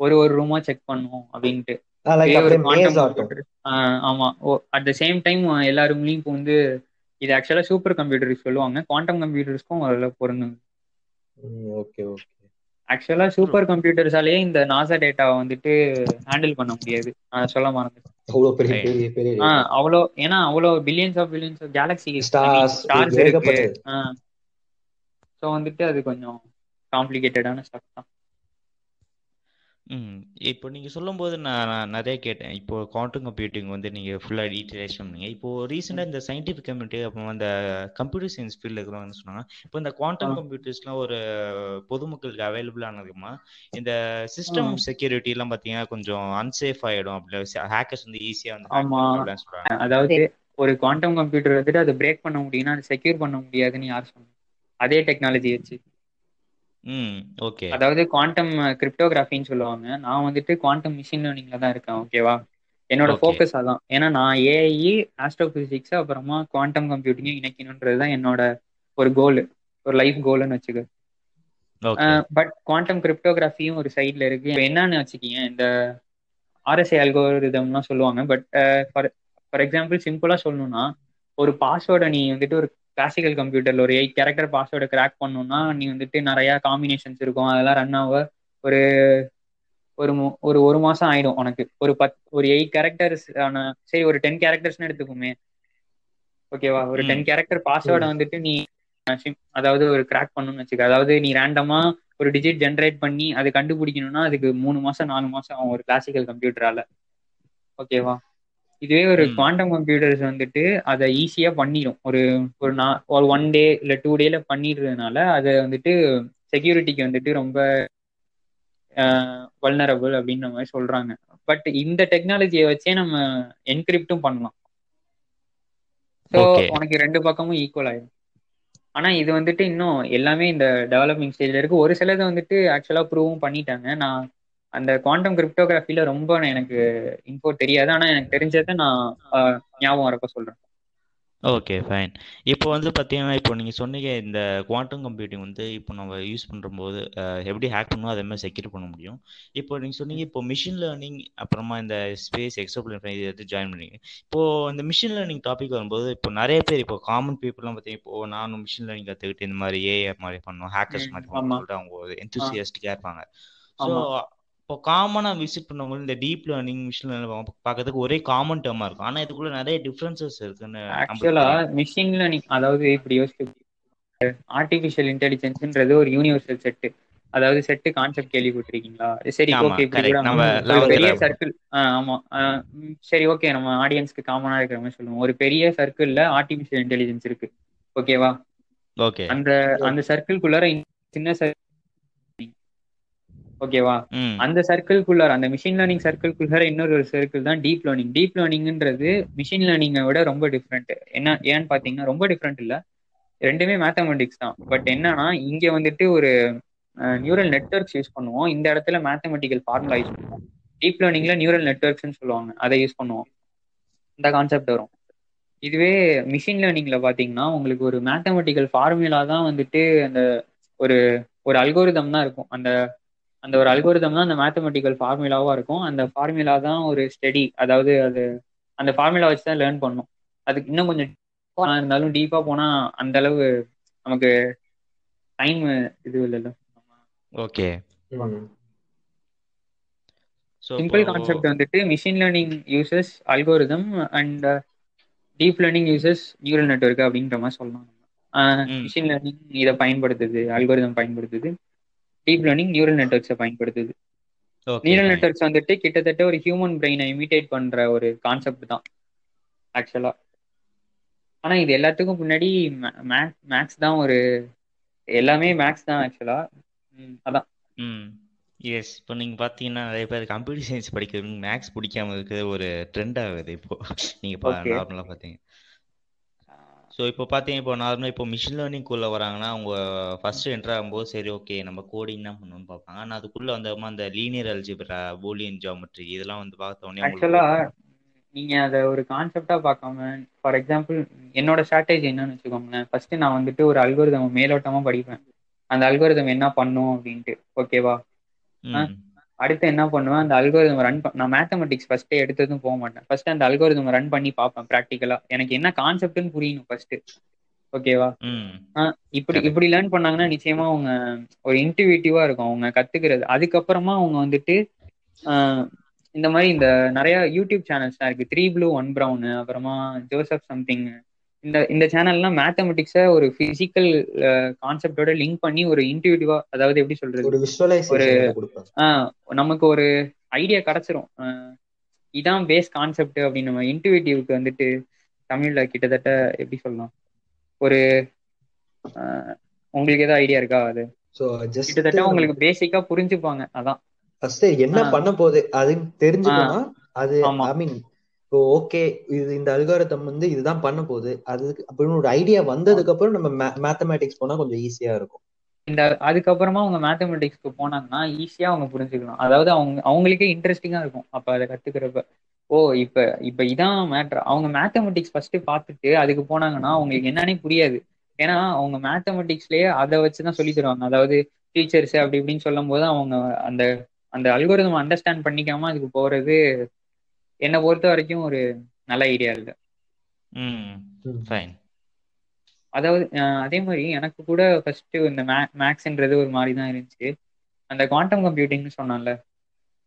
ஒரு ஒரு ரூமா செக் பண்ணும் அப்படின்ட்டு ஆமா. அட் த சேம் டைம் எல்லா ரூம்லயும் இப்போ வந்து இது ஆக்சுவலா சூப்பர் கம்ப்யூட்டர் சொல்லுவாங்க. குவாண்டம் கம்ப்யூட்டர்ஸ்க்கும் அதில் பொருந்தும். ஓகே ஓகே ஆக்சுவலா சூப்பர் கம்ப்யூட்டர்ஸாலேயே இந்த நாசா டேட்டாவை வந்துட்டு ஹேண்டில் பண்ண முடியாது. நான் சொல்ல மறந்து அவ்வளோ பெரிய. பெரிய அவ்வளோ ஏன்னா அவ்வளோ billions of billions of galaxy Stars, stars இருக்கு. ஸோ வந்துட்டு அது கொஞ்சம் காம்ப்ளிகேட்டடான ஸ்டப் தான். ம். இப்போ நீங்கள் சொல்லும்போது நான் நான் நிறைய கேட்டேன். இப்போ குவாண்டம் கம்ப்யூட்டிங் வந்து நீங்கள் ஃபுல்லாக டீட்டெயிலைஸ் பண்ணீங்க. இப்போ ரீசெண்டாக இந்த சயின்டிஃபிக் கம்யூனிட்டி அப்புறம் அந்த கம்ப்யூட்டர் சயின்ஸ் ஃபீல்டில் இருக்கிறவங்க சொன்னாங்க இப்போ இந்த குவாண்டம் ஆ. கம்ப்யூட்டர்ஸ்லாம் ஒரு பொதுமக்களுக்கு அவைலபிள் ஆனதுக்குமா இந்த சிஸ்டம் செக்யூரிட்டி எல்லாம் பார்த்தீங்கன்னா கொஞ்சம் அன்சேஃப் ஆகிடும் அப்படி ஹேக்கர்ஸ் வந்து ஈஸியாக வந்து ஆமா. சொல்கிறாங்க அதாவது ஒரு குவாண்டம் கம்ப்யூட்டர் வந்துட்டு அதை பிரேக் பண்ண முடியும்னா அதை செக்யூர் பண்ண முடியாதுன்னு யார் சொன்னாங்க? அதே டெக்னாலஜி வச்சு. ம் ஓகே. அதாவது குவாண்டம் கிரிப்டோகிராஃபின்னு சொல்லுவாங்க. நான் வந்துட்டு குவாண்டம் மிஷின் லேர்னிங்ல தான் இருக்கேன் ஓகேவா என்னோட. ஃபோக்கஸ் அதான். ஏன்னா நான் ஏஐ ஆஸ்ட்ரோபிசிக்ஸ் அப்புறமா குவாண்டம் கம்ப்யூட்டிங்கும் இணைக்கணுன்றது தான் என்னோட ஒரு கோல் ஒரு லைஃப் கோல்னு வச்சுக்க. ஓகே. பட் குவாண்டம் கிரிப்டோகிராஃபியும் ஒரு சைட்ல இருக்கு. இப்போ என்னன்னு வச்சுக்கீங்க இந்த ஆர்எஸ்ஐ அல்கோரிதம்லாம் சொல்லுவாங்க. பட் ஃபார் ஃபார் எக்ஸாம்பிள் சிம்பிளா சொல்லணும்னா ஒரு பாஸ்வேர்டை நீ வந்துட்டு ஒரு கிளாசிக்கல் கம்ப்யூட்டர்ல ஒரு எயிட் கேரக்டர் பாஸ்வேர்டை கிராக் பண்ணணும்னா நீ வந்துட்டு நிறைய காம்பினேஷன்ஸ் இருக்கும். அதெல்லாம் ரன் ஆக ஒரு ஒரு ஒரு ஒரு மாசம் ஆயிடும் உனக்கு. ஒரு பத் ஒரு எயிட் கேரக்டர்ஸ் ஆன சரி ஒரு டென் கேரக்டர்ஸ்னு எடுத்துக்குமே. ஓகேவா ஒரு. டென் கேரக்டர் பாஸ்வேர்டை வந்துட்டு நீ அதாவது ஒரு கிராக் பண்ணணும்னு வச்சுக்க. அதாவது நீ ரேண்டமா ஒரு டிஜிட் ஜென்ரேட் பண்ணி அதை கண்டுபிடிக்கணும்னா அதுக்கு மூணு மாசம் நாலு மாசம் ஆகும் ஒரு கிளாசிக்கல் கம்ப்யூட்டரால ஓகேவா இதுவே ஒரு. குவாண்டம் கம்ப்யூட்டர்ஸ் வந்துட்டு அதை ஈஸியா பண்ணிடும் ஒரு ஒரு நா ஒரு ஒன் டே இல்ல டூ டேல பண்ணிடுறதுனால அதை வந்துட்டு செக்யூரிட்டிக்கு வந்துட்டு ரொம்ப வல்னரபிள் அப்படின்ற மாதிரி சொல்றாங்க. பட் இந்த டெக்னாலஜியை வச்சே நம்ம என்கிரிப்டும் பண்ணலாம். ஸோ. உனக்கு ரெண்டு பக்கமும் ஈக்குவல் ஆயிடும் ஆனா இது வந்துட்டு இன்னும் எல்லாமே இந்த டெவலப்பிங் ஸ்டேஜ்ல இருக்கு. ஒரு சிலது வந்துட்டு ஆக்சுவலா ப்ரூவும் பண்ணிட்டாங்க. நான் அந்த குவாண்டம் கிரிப்டோகிராஃபில ரொம்ப எனக்கு இன்ஃபோ தெரியாது. ஆனா எனக்கு தெரிஞ்சதை நான் ஞாபகம் வரப்ப சொல்றேன். ஓகே ஃபைன் இப்போ வந்து பார்த்தீங்கன்னா இப்போ நீங்கள் சொன்னீங்க இந்த குவாண்டம் கம்ப்யூட்டிங் வந்து இப்போ நம்ம யூஸ் பண்ணும்போது எப்படி ஹேக் பண்ணணும் அதே மாதிரி செக்யூர் பண்ண முடியும். இப்போ நீங்கள் சொன்னீங்க இப்போ மிஷின் லேர்னிங் அப்புறமா இந்த ஸ்பேஸ் எக்ஸோபிளன் இது எடுத்து ஜாயின் பண்ணீங்க. இப்போ இந்த மிஷின் லேர்னிங் டாபிக் வரும்போது இப்போ நிறைய பேர் இப்போ காமன் பீப்புள்லாம் பார்த்தீங்கன்னா இப்போ நானும் மிஷின் லேர்னிங் கற்றுக்கிட்டு இந்த மாதிரி ஏஐ மாதிரி பண்ணணும் ஹேக்கர்ஸ் மாதிரி சொல்லிட்டு அவங்க எந்தூசியாஸ்டிக்காக இருப்பாங்க. ஸோ. இப்போ காமனாக விசிட் பண்ணவங்க இந்த டீப் லேர்னிங் மிஷின் லேர்னிங் பார்க்கறதுக்கு ஒரே காமன் டேர்மாக இருக்கும். ஆனால் இதுக்குள்ள நிறைய டிஃப்ரென்சஸ் இருக்குன்னு ஆக்சுவலா. மிஷின் லேர்னிங் அதாவது இப்படி யோசிச்சு ஆர்டிஃபிஷியல் இன்டெலிஜென்ஸ்ன்றது ஒரு யூனிவர்சல் செட்டு அதாவது செட்டு கான்செப்ட் கேள்விப்பட்டிருக்கீங்களா? சரி ஓகே இப்படி correct. கூட நம்ம ஒரு 11th பெரிய. சர்க்கிள் ஆமா சரி ஓகே நம்ம ஆடியன்ஸ்க்கு காமனா இருக்கிற மாதிரி சொல்லுவோம். ஒரு பெரிய சர்க்கிள்ல ஆர்டிஃபிஷியல் இன்டெலிஜென்ஸ் இருக்கு. ஓகேவா ஓகே அந்த அந்த சர்க்கிள்குள்ளார சின்ன சர்க்கிள் ஓகேவா? அந்த சர்க்கிள்குள்ளார அந்த மிஷின் லேர்னிங் சர்க்கிள்குள்ளார இன்னொரு ஒரு சர்க்கிள் தான் டீப் லேர்னிங் டீப் லேர்னிங்ன்றது மிஷின் லேர்னிங்கை விட ரொம்ப டிஃப்ரெண்ட் என்ன ஏன்னு பாத்தீங்கன்னா ரொம்ப டிஃப்ரெண்ட் இல்ல. ரெண்டுமே மேத்தமெட்டிக்ஸ் தான். பட் என்னன்னா இங்க வந்துட்டு ஒரு நியூரல் நெட்வொர்க்ஸ் யூஸ் பண்ணுவோம். இந்த இடத்துல மேத்தமெட்டிக்கல் ஃபார்முலா யூஸ் பண்ணுவோம். டீப் லேர்னிங்ல நியூரல் நெட்வொர்க்ஸ்னு சொல்லுவாங்க. அதை யூஸ் பண்ணுவோம். இந்த கான்செப்ட் வரும். இதுவே மிஷின் லேர்னிங்ல பாத்தீங்கன்னா உங்களுக்கு ஒரு மேத்தமெட்டிக்கல் ஃபார்முலா தான் வந்துட்டு அந்த ஒரு ஒரு அல்கோரிதம் தான் இருக்கும். அந்த அந்த ஒரு அல்கோரிதம் தான் அந்த மேத்தமெட்டிக்கல் ஃபார்முலாவா இருக்கும். அந்த ஃபார்முலா தான் ஒரு ஸ்டடி அதாவது அது அந்த ஃபார்முலா வச்சு தான் லேர்ன் பண்ணும். அதுக்கு இன்னும் கொஞ்சம் இருந்தாலும் டீப்பா போனா அந்த அளவு நமக்கு டைம் இது இல்லைல்ல. ஓகே சிம்பிள் கான்செப்ட் வந்துட்டு machine learning uses algorithm and deep learning uses neural network அப்படின்ற மாதிரி சொல்லலாம். மிஷின் லேர்னிங் இதை பயன்படுத்துது அல்கோரிதம் பயன்படுத்துது. டீப் லேர்னிங் நியூரல் நெட்வொர்க்ஸை பயன்படுத்துது. நியூரல் நெட்வொர்க்ஸ் வந்துட்டு கிட்டத்தட்ட ஒரு ஹியூமன் பிரெயினை இமிட்டேட் பண்ற ஒரு கான்செப்ட் தான் ஆக்சுவலா ஆனா இது எல்லாத்துக்கும் முன்னாடி மேக்ஸ் தான் ஒரு எல்லாமே மேக்ஸ் தான் ஆக்சுவலா அதான். எஸ் இப்போ நீங்கள் பார்த்தீங்கன்னா நிறைய பேர் கம்ப்யூட்டர் சயின்ஸ் படிக்கிறது மேக்ஸ் பிடிக்காம இருக்கிறது ஒரு ட்ரெண்ட் ஆகுது இப்போ. நீங்கள் ஓகே நார்மலாக பார்த்தீங்க ஸோ இப்போ பார்த்தீங்க இப்போ நார்மலாக இப்போ மிஷின் லேர்னிங்குள்ளே வராங்கன்னா அவங்க ஃபர்ஸ்ட் என்ட்ரு ஆகும்போது சரி ஓகே நம்ம கோடிங் தான் பண்ணணும்னு பார்ப்பாங்க. ஆனால் அதுக்குள்ளே வந்து அந்த லீனியர் அல்ஜிப்ரா பூலியன் ஜாமெட்ரி இதெல்லாம் வந்து பார்த்த உடனே அவங்களுக்கு ஆக்சுவலா நீங்க அதை ஒரு கான்செப்டா பார்க்காம ஃபார் எக்ஸாம்பிள் என்னோட ஸ்ட்ராட்டஜி என்னன்னு வச்சுக்கோங்களேன். ஃபர்ஸ்ட் நான் வந்துட்டு ஒரு அல்கோரிதம் மேலோட்டமா படிப்பேன். அந்த அல்கோரிதம் என்ன பண்ணும் அப்படின்ட்டு ஓகேவா அடுத்து என்ன பண்ணுவேன் அந்த அல்கோரிதம் ரன் நான் மேத்தமெட்டிக்ஸ் ஃபர்ஸ்டே எடுத்ததும் போக மாட்டேன். ஃபர்ஸ்ட் அந்த அல்கோரிதம் ரன் பண்ணி பார்ப்பேன் ப்ராக்டிக்கலா எனக்கு என்ன கான்செப்ட்னு புரியணும் ஃபர்ஸ்ட் ஓகேவா இப்படி இப்படி லேர்ன் பண்ணாங்கன்னா நிச்சயமா அவங்க ஒரு இன்டிவிட்டிவா இருக்கும். அவங்க கத்துக்கிறது. அதுக்கப்புறமா அவங்க வந்துட்டு இந்த மாதிரி இந்த நிறைய யூடியூப் சேனல்ஸ்லாம் இருக்கு. த்ரீ ப்ளூ ஒன் ப்ரௌன் அப்புறமா ஜோசப் சம்திங் இந்த இந்த சேனல்லாம் மேத்தமெட்டிக்ஸை ஒரு பிசிக்கல் கான்செப்டோட லிங்க் பண்ணி ஒரு இன்டிவிட்டிவா அதாவது எப்படி சொல்றது? ஒரு ஒரு நமக்கு ஒரு ஐடியா கிடைச்சிரும். இதான் பேஸ் கான்செப்ட் அப்படின்னு நம்ம இன்டிவிட்டிவ்க்கு வந்துட்டு தமிழ்ல கிட்டத்தட்ட எப்படி சொல்லலாம்? ஒரு உங்களுக்கு ஏதாவது ஐடியா இருக்கா அது? கிட்டத்தட்ட உங்களுக்கு பேசிக்கா புரிஞ்சுப்பாங்க அதான். ஃபர்ஸ்ட் என்ன பண்ண போகுது? அதுன்னு தெரிஞ்சுக்கோனா அது ஐ மீன் இப்போ ஓகே இது இந்த அல்காரத்தம் வந்து இதுதான் பண்ண போகுது. அது அப்படின்னு ஒரு ஐடியா வந்ததுக்கு அப்புறம் நம்ம மேத்தமேட்டிக்ஸ் போனா கொஞ்சம் ஈஸியா இருக்கும். இந்த அதுக்கப்புறமா அவங்க மேத்தமெட்டிக்ஸ்க்கு போனாங்கன்னா ஈஸியா அவங்க புரிஞ்சுக்கலாம். அதாவது அவங்க அவங்களுக்கே இன்ட்ரெஸ்டிங்கா இருக்கும். அப்ப அதை கத்துக்கிறப்ப. ஓ இப்ப இப்ப இதான் மேட்ரு அவங்க மேத்தமெட்டிக்ஸ் ஃபர்ஸ்ட் பார்த்துட்டு அதுக்கு போனாங்கன்னா அவங்களுக்கு என்னன்னே புரியாது. ஏன்னா அவங்க மேத்தமெட்டிக்ஸ்லயே அதை வச்சுதான் சொல்லி தருவாங்க. அதாவது டீச்சர்ஸ் அப்படி இப்படின்னு சொல்லும் போது அவங்க அந்த அந்த அல்கோரிதம் அண்டர்ஸ்டாண்ட் பண்ணிக்காம அதுக்கு போறது என்னை பொறுத்த வரைக்கும் ஒரு நல்ல ஐடியா இல்லை ம் ஃபைன் அதாவது அதே மாதிரி எனக்கு கூட ஃபர்ஸ்ட் இந்த மே மேக்ஸ்ன்றது ஒரு மாதிரி தான் இருந்துச்சு. அந்த குவாண்டம் கம்ப்யூட்டிங்னு சொன்னான்ல.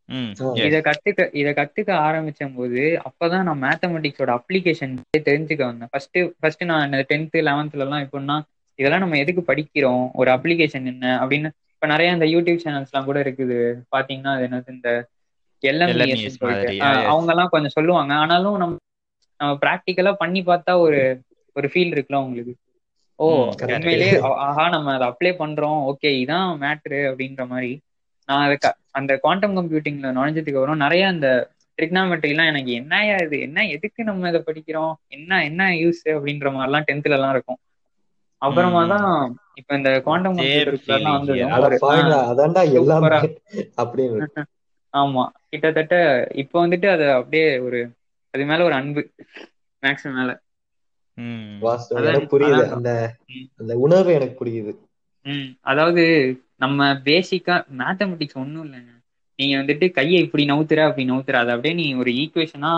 ஆ. இத கத்துக்க இத கத்துக்க ஆரம்பிச்ச போது அப்பதான் நான் மேத்தமெட்டிக்ஸோட அப்ளிகேஷன் தெரிஞ்சுக்க வந்தேன். ஃபர்ஸ்ட் ஃபர்ஸ்ட் நான் டென்த்து லெவன்த்ல எல்லாம் எப்படின்னா இதெல்லாம் நம்ம எதுக்கு படிக்கிறோம்? ஒரு அப்ளிகேஷன் என்ன? அப்படின்னு இப்ப நிறைய இந்த யூடியூப் சேனல்ஸ்லாம் கூட இருக்குது. பாத்தீங்கன்னா அது என்னது? இந்த அவங்க எல்லாம் கொஞ்சம் சொல்லுவாங்க. ஆனாலும் நம்ம நம்ம ப்ராக்டிக்கலா பண்ணி பார்த்தா ஒரு ஒரு ஃபீல் இருக்குல்ல உங்களுக்கு ஓ. உண்மையிலேயே ஆ- ஆஹா நம்ம அதை அப்ளை பண்றோம். ஓகே இதான் மேட்ரு அப்படின்ற மாதிரி. நான் அதை அந்த குவாண்டம் கம்ப்யூட்டிங்ல நுழைஞ்சதுக்கு அப்புறம் நிறைய அந்த ட்ரிக்னாமெட்ரி எல்லாம் எனக்கு என்னயா இது? என்ன எதுக்கு நம்ம இதை படிக்கிறோம்? என்ன என்ன யூஸ் அப்படின்ற மாதிரிலாம் டென்த்ல எல்லாம் இருக்கும். அப்புறமா. தான் இப்ப இந்த குவாண்டம் Same கம்ப்யூட்டர்ஸ்ல ஆமா. கிட்டத்தட்ட இப்ப வந்துட்டு அது அப்படியே ஒரு அது மேல ஒரு அன்பு. மேக்ஸ் மேல. புரியுது. அந்த. அந்த உணர்வு எனக்கு புரியுது. ம். அதாவது நம்ம பேசிக்கா மேத்தமெட்டிக்ஸ் ஒன்றும் இல்லைங்க. நீங்க வந்துட்டு கையை இப்படி நவுத்துற அப்படி நவுத்துற. அதை அப்படியே நீ ஒரு ஈக்குவேஷனா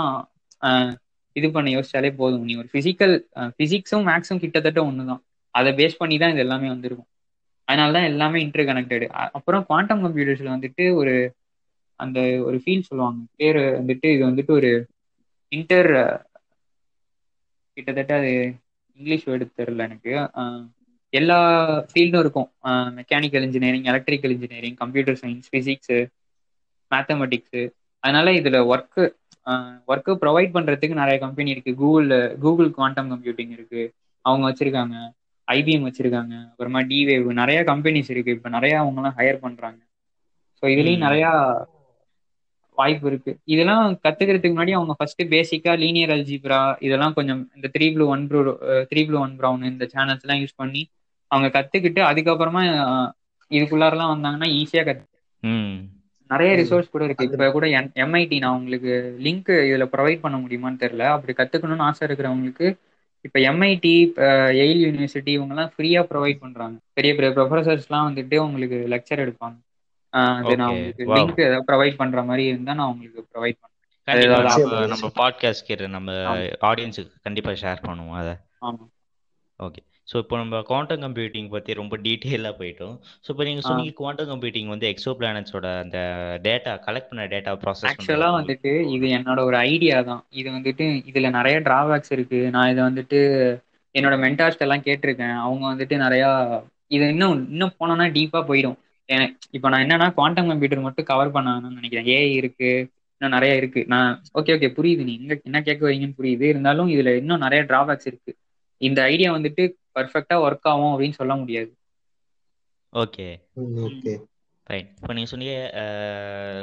இது பண்ண யோசிச்சாலே போதும். நீ ஒரு பிசிக்கல் பிசிக்ஸும் மேக்ஸும் கிட்டத்தட்ட ஒண்ணுதான். அதை பேஸ் பண்ணி தான் இது எல்லாமே வந்திருக்கும். அதனால தான் எல்லாமே இன்டர் கனெக்டடு அப்புறம் குவாண்டம் கம்ப்யூட்டர்ஸ்ல வந்துட்டு ஒரு அந்த ஒரு ஃபீல் சொல்லுவாங்க. பேர் வந்துட்டு இது வந்துட்டு ஒரு இன்டர் கிட்டத்தட்ட அது இங்கிலீஷ் வேர்டு தெரியல எனக்கு. எல்லா ஃபீல்டும் இருக்கும். Mechanical engineering electrical engineering computer science physics mathematics அதனால இதுல ஒர்க்கு ஒர்க்கு ப்ரொவைட் பண்றதுக்கு நிறைய கம்பெனி இருக்கு. கூகுள் கூகுள் குவாண்டம் கம்ப்யூட்டிங் இருக்கு. அவங்க வச்சிருக்காங்க. ஐபிஎம் வச்சிருக்காங்க. அப்புறமா டிவேவ் நிறைய கம்பெனிஸ் இருக்கு. இப்போ நிறைய அவங்கலாம் ஹையர் பண்றாங்க. ஸோ இதுலயும். நிறைய வாய்ப்பு இருக்கு. இதெல்லாம் கத்துக்கிறதுக்கு முன்னாடி அவங்க ஃபர்ஸ்ட் பேசிக்கா லீனியர் அல்ஜிப்ரா இதெல்லாம் கொஞ்சம் இந்த three blue one blue three blue one brown இந்த சேனல்ஸ் எல்லாம் யூஸ் பண்ணி அவங்க கத்துக்கிட்டு அதுக்கப்புறமா இதுக்குள்ளாரெல்லாம் வந்தாங்கன்னா ஈஸியா கத்து ம். நிறைய. ரிசோர்ஸ் கூட இருக்கு. இப்ப கூட எம்ஐடி நான் உங்களுக்கு லிங்க் இதுல ப்ரொவைட் பண்ண முடியுமான்னு தெரியல. அப்படி கத்துக்கணும்னு ஆசை இருக்கிறவங்களுக்கு இப்ப எம்ஐடி எயில் யூனிவர்சிட்டி இவங்கெல்லாம் ஃப்ரீயா ப்ரொவைட் பண்றாங்க. பெரிய பெரிய ப்ரொஃபசர்ஸ்லாம் வந்துட்டு உங்களுக்கு லெக்சர் எடுப்பாங்க. அது நான் Okay. உங்களுக்கு Wow. லிங்க் ஏதாவது ப்ரொவைட் பண்ற மாதிரி இருந்தா நான் உங்களுக்கு ப்ரொவைட் பண்றேன். நம்ம பாட்காஸ்ட் கேட்குற நம்ம. ஆடியன்ஸுக்கு கண்டிப்பா ஷேர் பண்ணுவோம் அதை. ஆமா. ஓகே ஸோ இப்போ நம்ம குவாண்டம் கம்ப்யூட்டிங் பற்றி ரொம்ப டீட்டெயிலாக போயிட்டோம். ஸோ இப்போ நீங்கள். சொன்னீங்க குவாண்டம் கம்ப்யூட்டிங் வந்து எக்ஸோ பிளானட்ஸோட அந்த டேட்டா கலெக்ட் பண்ண டேட்டா ப்ராசஸ் ஆக்சுவலா வந்துட்டு இது என்னோட ஒரு ஐடியா தான். இது வந்துட்டு இதுல நிறைய டிராபேக்ஸ் இருக்கு. நான் இதை வந்துட்டு என்னோட மென்டார்ஸ்ட் எல்லாம் கேட்டிருக்கேன். அவங்க வந்துட்டு நிறைய இது இன்னும் இன்னும் போனோம்னா டீப்பா போயிடும். எனக்கு இப்போ நான் என்னன்னா குவாண்டம் கம்ப்யூட்டர் மட்டும் கவர் பண்ணணும்னு நினைக்கிறேன். ஏஐ இருக்கு இன்னும் நிறைய இருக்கு. நான் ஓகே ஓகே புரியுது. நீ எங்க என்ன கேட்க வரீங்கன்னு புரியுது. இருந்தாலும் இதுல இன்னும் நிறைய டிராபேக்ஸ் இருக்கு. இந்த ஐடியா வந்துட்டு பர்ஃபெக்டா ஒர்க் ஆகும் அப்படின்னு சொல்ல முடியாது. ஓகே ஓகே ஃபைன் இப்போ நீங்கள் சொன்னீங்க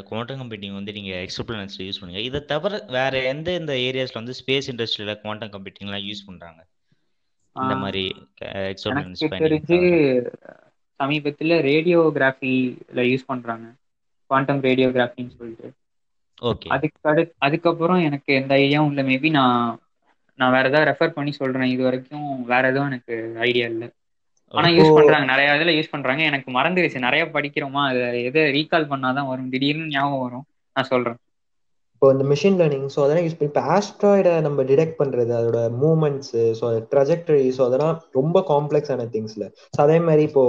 குவாண்டம் கம்ப்யூட்டிங் வந்து நீங்கள் எக்ஸப்ளனன்ஸில் யூஸ் பண்ணுங்க இதை தவிர வேற எந்த இந்த ஏரியாஸில் வந்து ஸ்பேஸ் இண்டஸ்ட்ரியில் குவாண்டம் கம்ப்யூட்டிங்லாம் யூஸ் பண்ணுறாங்க இந்த மாதிரி சமீபத்தில் ரேடியோகிராஃபியில் யூஸ் பண்ணுறாங்க குவாண்டம் ரேடியோகிராஃபின்னு சொல்லிட்டு. ஓகே. அதுக்கு அடு அதுக்கப்புறம் எனக்கு எந்த ஐடியாவும் இல்லை. மேபி நான் நான் வேற ஏதாவது ரெஃபர் பண்ணி சொல்றேன். இது வரைக்கும் வேற எதுவும் எனக்கு ஐடியா இல்லை. ஆனா யூஸ் பண்றாங்க. நிறைய இதுல யூஸ் பண்றாங்க. எனக்கு மறந்துருச்சு. நிறைய படிக்கிறோமா? அதை எதை ரீகால் பண்ணாதான் வரும். திடீர்னு ஞாபகம் வரும். நான் சொல்றேன். இப்போ இந்த மிஷின் லேர்னிங் ஸோ அதெல்லாம் யூஸ் பண்ணி இப்போ ஆஸ்ட்ராய்டை நம்ம டிடெக்ட் பண்றது அதோட மூமெண்ட்ஸ் ஸோ ட்ரஜெக்டரி ஸோ அதெல்லாம் ரொம்ப காம்ப்ளெக்ஸான திங்ஸ்ல ஸோ அதே மாதிரி இப்போ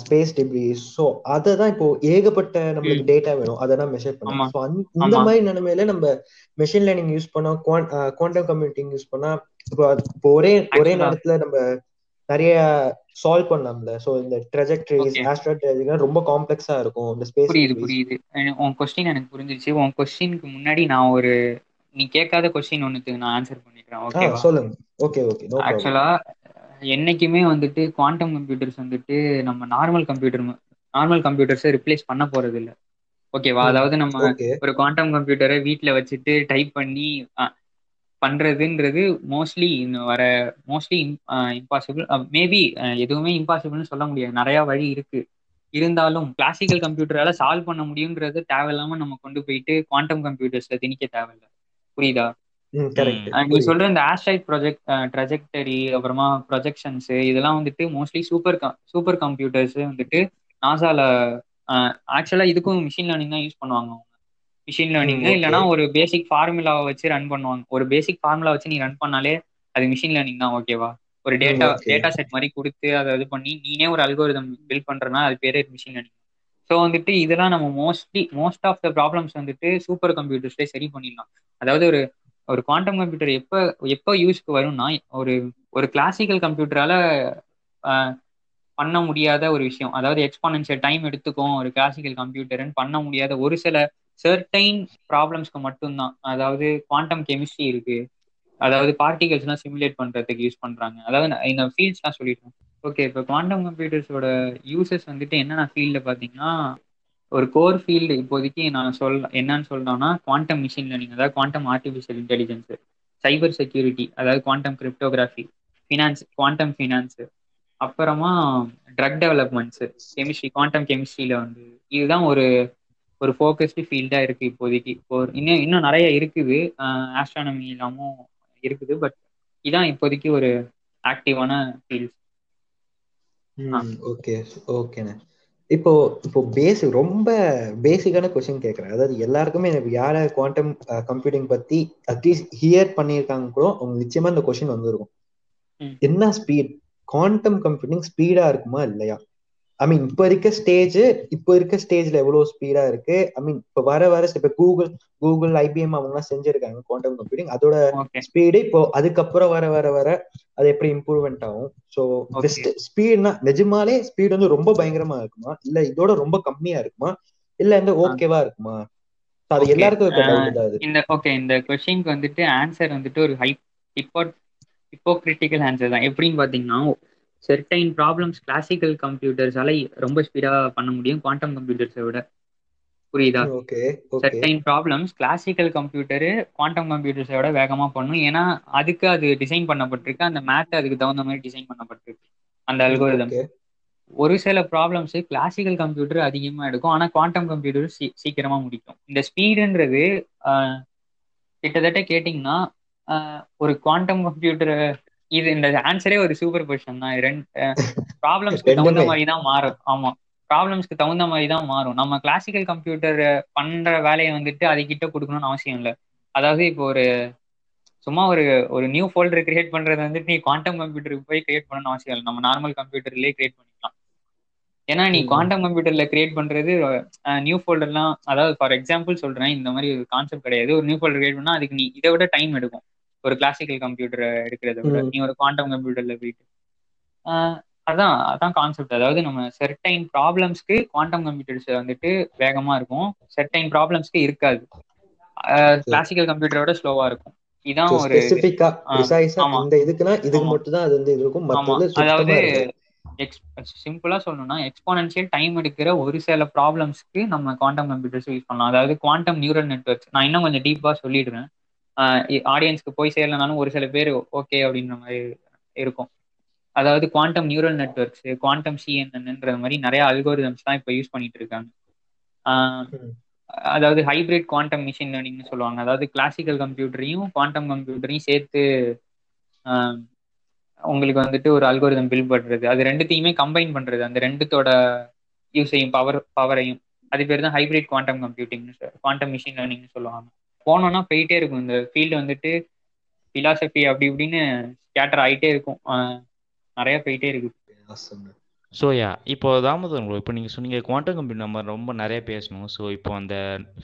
ஸ்பேஸ் டிப்ரிஸ் ஸோ அதை தான் இப்போ ஏகப்பட்ட நம்மளுக்கு டேட்டா வேணும். அதை தான் மெஷர் பண்ணலாம் ஸோ இந்த மாதிரி நிலைமையில நம்ம மெஷின் லேர்னிங் யூஸ் பண்ணா குவாண்டம் கம்ப்யூட்டிங் யூஸ் பண்ணா இப்போ இப்போ ஒரே ஒரே நேரத்துல நம்ம நிறைய சால்வ் பண்ணலாம்ல. சோ இந்த ட்ரெஜெக்டரிஸ் ஆஸ்ட்ராய்ட் ட்ரெஜெக்டரி ரொம்ப காம்ப்ளெக்ஸா இருக்கும். இந்த ஸ்பேஸ் புரியுது புரியுது. உன் கொஸ்டின் எனக்கு புரிஞ்சிருச்சு. உன் கொஸ்டினுக்கு முன்னாடி நான் ஒரு நீ கேட்காத கொஸ்டின் ஒன்னுக்கு நான் ஆன்சர் பண்ணிக்கிறேன். ஓகே சொல்லுங்க. ஓகே ஓகே ஆக்சுவலா என்னைக்குமே வந்துட்டு குவாண்டம் கம்ப்யூட்டர்ஸ் வந்துட்டு நம்ம நார்மல் கம்ப்யூட்டர் நார்மல் கம்ப்யூட்டர்ஸை ரிப்ளேஸ் பண்ண போறது இல்லை ஓகேவா அதாவது நம்ம ஒரு குவாண்டம் கம்ப்யூட்டரை வீட்டில் வச்சுட்டு டைப் பண்ணி பண்றதுன்றது மோஸ்ட்லி வர மோஸ்ட்லி இம்பாசிபிள் மேபி எதுவுமே இம்பாசிபிள்னு சொல்ல முடியாது. நிறைய வழி இருக்கு. இருந்தாலும் கிளாசிக்கல் கம்ப்யூட்டரால சால்வ் பண்ண முடியுன்றது தேவையில்லாம நம்ம கொண்டு போயிட்டு குவாண்டம் கம்ப்யூட்டர்ஸ்ல திணிக்க தேவையில்லை. புரியுதா? நீ சொல்ற இந்த ஆஸ்ட்ரைட் ப்ரொஜெக்ட் ட்ரஜெக்டரி அப்புறமா ப்ரொஜெக்ஷன்ஸ் இதெல்லாம் வந்துட்டு மோஸ்ட்லி சூப்பர் சூப்பர் கம்ப்யூட்டர்ஸ் வந்துட்டு நாசால ஆக்சுவலா இதுக்கும் மிஷின் லேர்னிங் தான் யூஸ் பண்ணுவாங்க அவங்க. மிஷின் லேர்னிங் இல்லைன்னா ஒரு பேசிக் ஃபார்முலாவை வச்சு ரன் பண்ணுவாங்க. ஒரு பேசிக் ஃபார்முலா வச்சு நீ ரன் பண்ணாலே அது மிஷின் லேர்னிங் தான் ஓகேவா ஒரு டேட்டா டேட்டா செட் மாதிரி கொடுத்து அதை இது பண்ணி நீனே ஒரு அல்கோரிதம் பில்ட் பண்றனா அது பேரே மிஷின் லேர்னிங் ஸோ வந்துட்டு இதெல்லாம் நம்ம mostly most of the problems வந்துட்டு சூப்பர் கம்ப்யூட்டர்ஸ்லேயே சரி பண்ணிடலாம். அதாவது ஒரு ஒரு குவாண்டம் கம்ப்யூட்டர் எப்போ எப்போ யூஸ்க்கு வரும்னா ஒரு ஒரு கிளாசிக்கல் கம்ப்யூட்டரால பண்ண முடியாத ஒரு விஷயம். அதாவது எக்ஸ்பானன்ஷியல் டைம் எடுத்துக்கும் ஒரு கிளாசிக்கல் கம்ப்யூட்டர்னு பண்ண முடியாத ஒரு சில சர்டைன் ப்ராப்ளம்ஸ்க்கு மட்டும்தான். அதாவது குவாண்டம் கெமிஸ்ட்ரி இருக்கு. அதாவது பார்ட்டிகல்ஸ்லாம் சிமுலேட் பண்றதுக்கு யூஸ் பண்றாங்க. அதாவது இந்த ஃபீல்ட்ஸ்லாம் சொல்லிட்டேன் ஓகே இப்போ குவாண்டம் கம்ப்யூட்டர்ஸோட யூசஸ் வந்துட்டு என்னென்ன ஃபீல்டில் பார்த்தீங்கன்னா ஒரு கோர் ஃபீல்டு இப்போதைக்கு நான் சொல் என்னன்னு சொல்றேன்னா குவாண்டம் மிஷின் லேர்னிங் அதாவது quantum artificial intelligence cyber security அதாவது quantum cryptography finance quantum finance அப்புறமா ட்ரக் டெவலப்மெண்ட்ஸ் கெமிஸ்ட்ரி குவாண்டம் கெமிஸ்ட்ரியில் வந்து இதுதான் ஒரு ஒரு ஃபோக்கஸ்டு ஃபீல்டா இருக்கு இப்போதைக்கு. ஒரு இன்னும் இன்னும் நிறைய இருக்குது. ஆஸ்ட்ரானமி இல்லாமும் இருக்குது. பட் இதான் இப்போதைக்கு ஒரு ஆக்டிவான ஃபீல்ட் ஓகே ஓகேண்ணே இப்போ இப்போ பேசிக் ரொம்ப பேசிக்கான கொஸ்டின் கேட்கறேன் அதாவது எல்லாருக்குமே யார குவாண்டம் கம்ப்யூட்டிங் பத்தி அட்லீஸ்ட் ஹியர் பண்ணியிருக்காங்க கூட அவங்க நிச்சயமா இந்த கொஸ்டின் வந்திருக்கும். என்ன ஸ்பீட் குவாண்டம் கம்ப்யூட்டிங் ஸ்பீடா இருக்குமா இல்லையா? ஐ மீன் இப்ப இருக்க ஸ்டேஜ் இப்ப இருக்க ஸ்டேஜ்ல எவ்வளவு ஸ்பீடா இருக்கு? ஐ மீன் இப்ப வர வர இப்ப கூகுள் கூகுள் ஐபிஎம் அவங்க எல்லாம் செஞ்சிருக்காங்க குவாண்டம் கம்ப்யூட்டிங் அதோட ஸ்பீடு இப்போ அதுக்கப்புறம் வர வர வர அது எப்படி இம்ப்ரூவ்மெண்ட் ஆகும்? ஸோ ஸ்பீட்னா நிஜமாலே ஸ்பீட் வந்து ரொம்ப பயங்கரமா இருக்குமா? இல்ல இதோட ரொம்ப கம்மியா இருக்குமா? இல்ல இந்த ஓகேவா இருக்குமா? அது எல்லாருக்கும் இந்த ஓகே இந்த கொஸ்டினுக்கு வந்துட்டு ஆன்சர் வந்துட்டு ஒரு ஹை இப்போ இப்போ கிரிட்டிக்கல் ஆன்சர் தான். எப்படின்னு பாத்தீங்கன்னா செர்டைன் ப்ராப்ளம்ஸ் கிளாசிக்கல் கம்ப்யூட்டர்ஸால ரொம்ப ஸ்பீடா பண்ண முடியும் குவாண்டம் கம்ப்யூட்டர்ஸை விட. புரியுதா? Certain problems classical computer quantum கம்ப்யூட்டர்ஸை விட வேகமா பண்ணும். ஏன்னா அதுக்கு அது டிசைன் பண்ணப்பட்டிருக்கு. அந்த மேத் அதுக்கு தகுந்த மாதிரி டிசைன் பண்ணப்பட்டிருக்கு. அந்த அல்கோரிதம் ஒரு சில ப்ராப்ளம்ஸ் கிளாசிக்கல் கம்ப்யூட்டர் அதிகமா எடுக்கும். ஆனா குவாண்டம் கம்ப்யூட்டர் சீக்கிரமா முடிக்கும். இந்த ஸ்பீடுன்றது கிட்டத்தட்ட கேட்டிங்கன்னா ஒரு குவாண்டம் கம்ப்யூட்டர் இது இந்த ஆன்சரே ஒரு சூப்பர் பொசிஷன் தான். ரெண்டு ப்ராப்ளம்ஸ்க்கு தகுந்த மாதிரி தான் மாறும். ஆமா. ப்ராப்ளம்ஸ்க்கு தகுந்த மாதிரி தான் மாறும். நம்ம கிளாசிக்கல் கம்ப்யூட்டர் பண்ற வேலையை வந்துட்டு அது கிட்ட கொடுக்கணும்னு அவசியம் இல்லை. அதாவது இப்போ ஒரு சும்மா ஒரு ஒரு நியூ ஃபோல்டர் கிரியேட் பண்றது வந்துட்டு நீ குவாண்டம் கம்ப்யூட்டருக்கு போய் கிரியேட் பண்ணணும்னு அவசியம் இல்லை. நம்ம நார்மல் கம்ப்யூட்டர்லயே கிரியேட் பண்ணிக்கலாம். ஏன்னா நீ குவாண்டம் கம்ப்யூட்டர்ல கிரியேட் பண்றது நியூ ஃபோல்டர்லாம் அதாவது ஃபார் எக்ஸாம்பிள் சொல்றேன் இந்த மாதிரி ஒரு கான்செப்ட் கிடையாது. ஒரு நியூ ஃபோல்டர் கிரியேட் பண்ணா அதுக்கு நீ இதை விட டைம் எடுக்கும். ஒரு கிளாசிக்கல் கம்ப்யூட்டர் எடுக்கிறத விட நீ ஒரு குவாண்டம் கம்ப்யூட்டர்ல போயிட்டு. அதான் அதான் கான்செப்ட் அதாவது நம்ம செர்டைன் ப்ராப்ளம்ஸ்க்கு குவாண்டம் கம்ப்யூட்டர்ஸ் வந்துட்டு வேகமா இருக்கும். செர்டைன் ப்ராப்ளம்ஸ்க்கு இருக்காது. கிளாசிக்கல் கம்ப்யூட்டரோட ஸ்லோவா இருக்கும். இதான் ஒரு இந்த இதுக்குனா இதுக்கு மட்டும் தான் அது வந்து இருக்கும். அதாவது எக்ஸ் சிம்பிளா சொல்லணும்னா எக்ஸ்போனன்ஷியல் டைம் எடுக்கிற ஒரு சில ப்ராப்ளம்ஸ்க்கு நம்ம குவாண்டம் கம்ப்யூட்டர்ஸ் யூஸ் பண்ணலாம். அதாவது குவாண்டம் நியூரல் நெட்ஒர்க்ஸ் நான் இன்னும் கொஞ்சம் டீப்பா சொல்லிடுறேன் ஆடியன்ஸ்க்கு போய் சேரலனாலும் ஒரு சில பேர் ஓகே அப்படின்ற மாதிரி இருக்கும். அதாவது குவாண்டம் நியூரல் நெட்ஒர்க்ஸ் குவாண்டம் சிஎன்என்ன்ற மாதிரி நிறைய அல்கோரிதம்ஸ் தான் இப்போ யூஸ் பண்ணிட்டு இருக்காங்க. அதாவது ஹைபிரிட் குவாண்டம் மிஷின் லேர்னிங்னு சொல்லுவாங்க. அதாவது கிளாசிக்கல் கம்ப்யூட்டரையும் குவாண்டம் கம்ப்யூட்டரையும் சேர்த்து உங்களுக்கு வந்துட்டு ஒரு அல்கோரிதம் பில்ட் பண்றது. அது ரெண்டுத்தையுமே கம்பைன் பண்றது. அந்த ரெண்டுத்தோட யூஸையும் பவர் பவரையும் அது பேர் தான் hybrid quantum computing quantum machine லேர்னிங்னு சொல்லுவாங்க. போனோம்னா போயிட்டே இருக்கும். இந்த ஃபீல்டு வந்துட்டு பிலாசபி அப்படி இப்படின்னு ஸ்கேட்டர் ஆகிட்டே இருக்கும். நிறைய போயிட்டே இருக்கு. ஸோ யா இப்போ தாமதம் இப்போ நீங்கள் சொன்னீங்க குவாண்டம் கம்ப்யூட்டர் நம்ம ரொம்ப நிறைய பேசணும். ஸோ இப்போ அந்த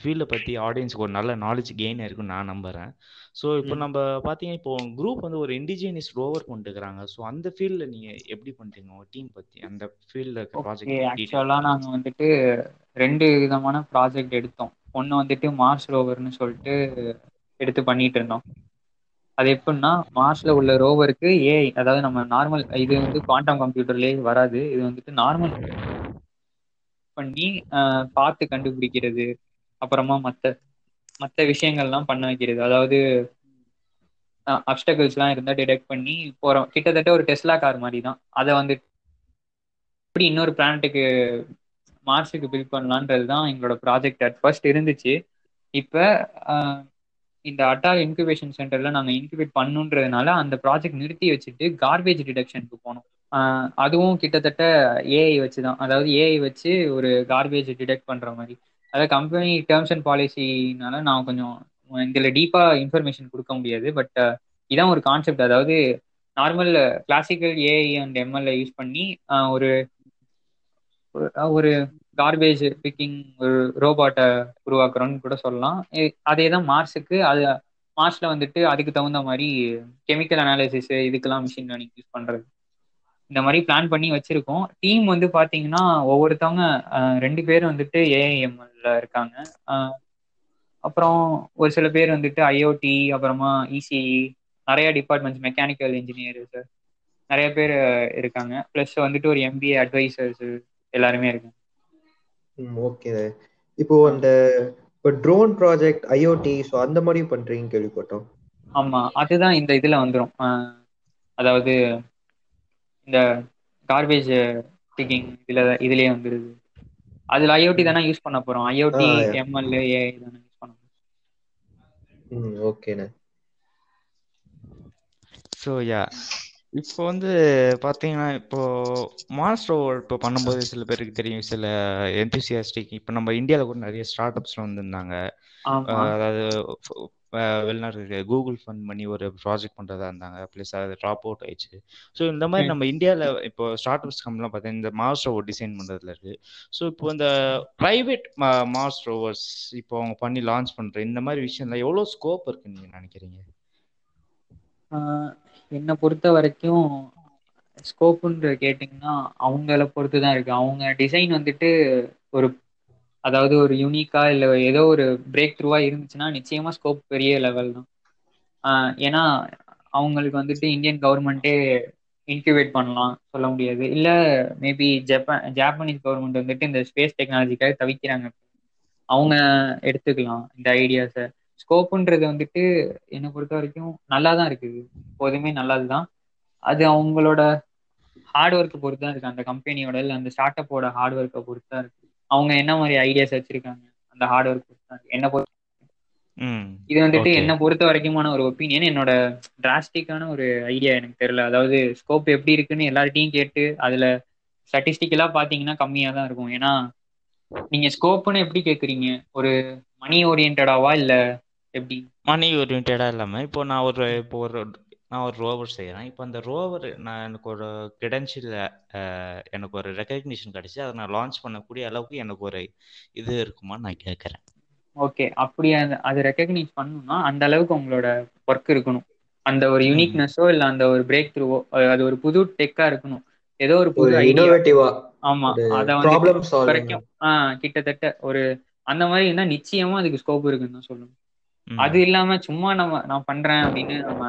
ஃபீல்டை பற்றி ஆடியன்ஸுக்கு ஒரு நல்ல நாலேஜ் கெயின் இருக்குன்னு நான் நம்புகிறேன் ஸோ இப்போ நம்ம பார்த்தீங்கன்னா இப்போ குரூப் வந்து ஒரு இண்டிஜினியஸ் ரோவர் பண்ணிட்டுருக்காங்க ஸோ அந்த ஃபீல்டில் நீங்கள் எப்படி பண்ணுறீங்க உங்கள் டீம் பற்றி அந்த ஃபீல்டில் ப்ராஜெக்ட் ஆக்சுவலாக நாங்கள் வந்துட்டு ரெண்டு விதமான ப்ராஜெக்ட் எடுத்தோம். ஒன்று வந்துட்டு மார்ஸ் ரோவர்னு சொல்லிட்டு எடுத்து பண்ணிட்டு இருந்தோம். அது எப்படின்னா மார்ஸ்ல உள்ள ரோவருக்கு ஏஐ அதாவது நம்ம நார்மல் இது வந்து குவாண்டம் கம்ப்யூட்டர்லேயே வராது. இது வந்துட்டு நார்மல் பண்ணி பார்த்து கண்டுபிடிக்கிறது அப்புறமா மற்ற மற்ற விஷயங்கள்லாம் பண்ண வைக்கிறது. அதாவது அப்டக்கிள்ஸ்லாம் இருந்தால் டிடெக்ட் பண்ணி போகிறோம் கிட்டத்தட்ட ஒரு டெஸ்லா கார் மாதிரி தான் அதை வந்து எப்படி இன்னொரு பிளானட்டுக்கு மார்ஸுக்கு பில்ட் பண்ணலான்றது தான் எங்களோட ப்ராஜெக்ட் அட் ஃபர்ஸ்ட் இருந்துச்சு. இப்போ இந்த அட்டார் இன்குபேஷன் சென்டர்ல நாங்கள் இன்குபேட் பண்ணுன்றதுனால அந்த ப்ராஜெக்ட் நிறுத்தி வச்சுட்டு கார்பேஜ் டிடெக்ஷனுக்கு போனோம். அதுவும் கிட்டத்தட்ட ஏஐ வச்சு தான் அதாவது ஏஐ வச்சு ஒரு கார்பேஜ் டிடெக்ட் பண்ணுற மாதிரி. அதாவது கம்பெனி டேர்ம்ஸ் அண்ட் பாலிசினால நான் கொஞ்சம் இதில் டீப்பாக இன்ஃபர்மேஷன் கொடுக்க முடியாது. பட் இதான் ஒரு கான்செப்ட் அதாவது normal classical AI and ML use பண்ணி ஒரு ஒரு கார்பேஜ் பிக்கிங் ஒரு ரோபோட்டை உருவாக்குறோம்னு கூட சொல்லலாம். அதே தான் மார்ஸுக்கு அது மார்ஸில் வந்துட்டு அதுக்கு தகுந்த மாதிரி கெமிக்கல் அனாலிசிஸ் இதுக்கெல்லாம் மிஷின் லேர்னிங் யூஸ் பண்ணுறது இந்த மாதிரி பிளான் பண்ணி வச்சுருக்கோம். டீம் வந்து பாத்தீங்கன்னா ஒவ்வொருத்தவங்க ரெண்டு பேர் வந்துட்டு ஏஐஎம்எல்ல இருக்காங்க. அப்புறம் ஒரு சில பேர் வந்துட்டு ஐஓடி அப்புறமா இசிஇ நிறைய டிபார்ட்மெண்ட்ஸ் மெக்கானிக்கல் இன்ஜினியர்ஸ் நிறைய பேர் இருக்காங்க. ப்ளஸ் வந்துட்டு ஒரு எம்பிஏ அட்வைசர்ஸ் எல்லாருமே இருக்காங்க. ஓகே இப்போ அந்த இப்போ ட்ரோன் ப்ராஜெக்ட் ஐஓடி ஸோ அந்த மாதிரி பண்றீங்க கேள்விப்பட்டோம். ஆமா அதுதான் இந்த இதுல வந்துடும் அதாவது இந்த கார்பேஜ் பிக்கிங் இதுல இதுலயே வந்துருது. அதுல ஐஓடி தானே யூஸ் பண்ண போறோம். ஐஓடி எம்எல் ஏஐ தானே யூஸ் பண்ண போறோம். ஓகேண்ணே ஸோ யா இப்போ வந்து பார்த்தீங்கன்னா இப்போ மாஸ்டர் இப்போ பண்ணும்போது சில பேருக்கு தெரியும். சில என்தூசியாஸ்டிக் இப்போ நம்ம இந்தியாவில் கூட நிறைய ஸ்டார்ட் அப்ஸ்ல வந்திருந்தாங்க. அதாவது வெளிநாட்டு கூகுள் ஃபண்ட் பண்ணி ஒரு ப்ராஜெக்ட் பண்ணுறதா இருந்தாங்க. ப்ளஸ் அது ட்ராப் அவுட் ஆயிடுச்சு. ஸோ இந்த மாதிரி நம்ம இந்தியாவில் இப்போ ஸ்டார்ட் அப்ஸ் கம்பெனிலாம் பார்த்தீங்கன்னா இந்த மாஸ் ரோவர் டிசைன் பண்ணுறதுல இருக்கு. ஸோ இப்போ இந்த ப்ரைவேட் மாஸ் ரோவர்ஸ் இப்போ அவங்க பண்ணி லான்ச் பண்ணுற இந்த மாதிரி விஷயம்ல எவ்வளோ ஸ்கோப் இருக்குன்னு நீங்கள் நினைக்கிறீங்க? என்னை பொறுத்த வரைக்கும் ஸ்கோப்புன்ற கேட்டிங்கன்னா அவங்கள பொறுத்து தான் இருக்கு. அவங்க டிசைன் வந்துட்டு ஒரு அதாவது ஒரு யூனிக்கா இல்லை ஏதோ ஒரு பிரேக் த்ரூவா இருந்துச்சுன்னா நிச்சயமா ஸ்கோப் பெரிய லெவல் தான். ஏன்னா அவங்களுக்கு வந்துட்டு இந்தியன் கவர்மெண்ட்டே இன்க்யூபேட் பண்ணலாம் சொல்ல முடியாது. இல்லை மேபி ஜப்பான் ஜாப்பனீஸ் கவர்மெண்ட் வந்துட்டு இந்த ஸ்பேஸ் டெக்னாலஜிக்காக தவிக்கிறாங்க. அவங்க எடுத்துக்கலாம் இந்த ஐடியாஸை ஸ்கோப்புன்றது வந்துட்டு என்னை பொறுத்த வரைக்கும் நல்லா தான் இருக்குது. எப்போதுமே நல்லது தான் அது அவங்களோட ஹார்ட் ஒர்க்கை பொறுத்து தான் இருக்கு. அந்த கம்பெனியோட இல்லை அந்த ஸ்டார்ட் அப்போட ஹார்ட் ஒர்க்கை பொறுத்து தான் இருக்கு. அவங்க என்ன மாதிரி ஐடியாஸ் வச்சிருக்காங்க அந்த ஹார்ட் ஒர்க் பொறுத்து தான் என்ன பொறுத்த இது வந்துட்டு என்ன பொறுத்த வரைக்குமான ஒரு ஒப்பீனியன் என்னோட டிராஸ்டிக்கான ஒரு ஐடியா எனக்கு தெரியல. அதாவது ஸ்கோப் எப்படி இருக்குன்னு எல்லார்ட்டையும் கேட்டு அதுல ஸ்டாட்டிஸ்டிக்கலா பாத்தீங்கன்னா கம்மியா தான் இருக்கும். ஏன்னா நீங்க ஸ்கோப்னு எப்படி கேக்குறீங்க? ஒரு மணி ஓரியன்டாவா இல்ல எப்படி? மணி ஓரியன்டா இல்லாம இப்போ நான் ஒரு இப்போ ஒரு நான் ஒரு ரோவர் செய்கிறேன் இப்போ அந்த ரோவர் நான் எனக்கு ஒரு கிரெடென்ஷியல் எனக்கு ஒரு ரெக்கக்னிஷன் கிடச்சி அதை நான் லான்ச் பண்ணக்கூடிய அளவுக்கு எனக்கு ஒரு இது இருக்குமான்னு நான் கேட்குறேன் ஓகே அப்படி அந்த அது ரெக்கக்னைஸ் பண்ணணும்னா அந்த அளவுக்கு உங்களோட ஒர்க் இருக்கணும். அந்த ஒரு யூனிக்னஸோ இல்லை அந்த ஒரு பிரேக் த்ரூவோ அது ஒரு புது டெக்கா இருக்கணும். ஏதோ ஒரு புது ஐடியா ஆமா. அத வந்து வரைக்கும் ஆஹ் கிட்டத்தட்ட ஒரு அந்த மாதிரி இருந்தா நிச்சயமா அதுக்கு ஸ்கோப் இருக்குன்னு தான் சொல்லணும். அது இல்லாம சும்மா நம்ம நான் பண்றேன் அப்படின்னு நம்ம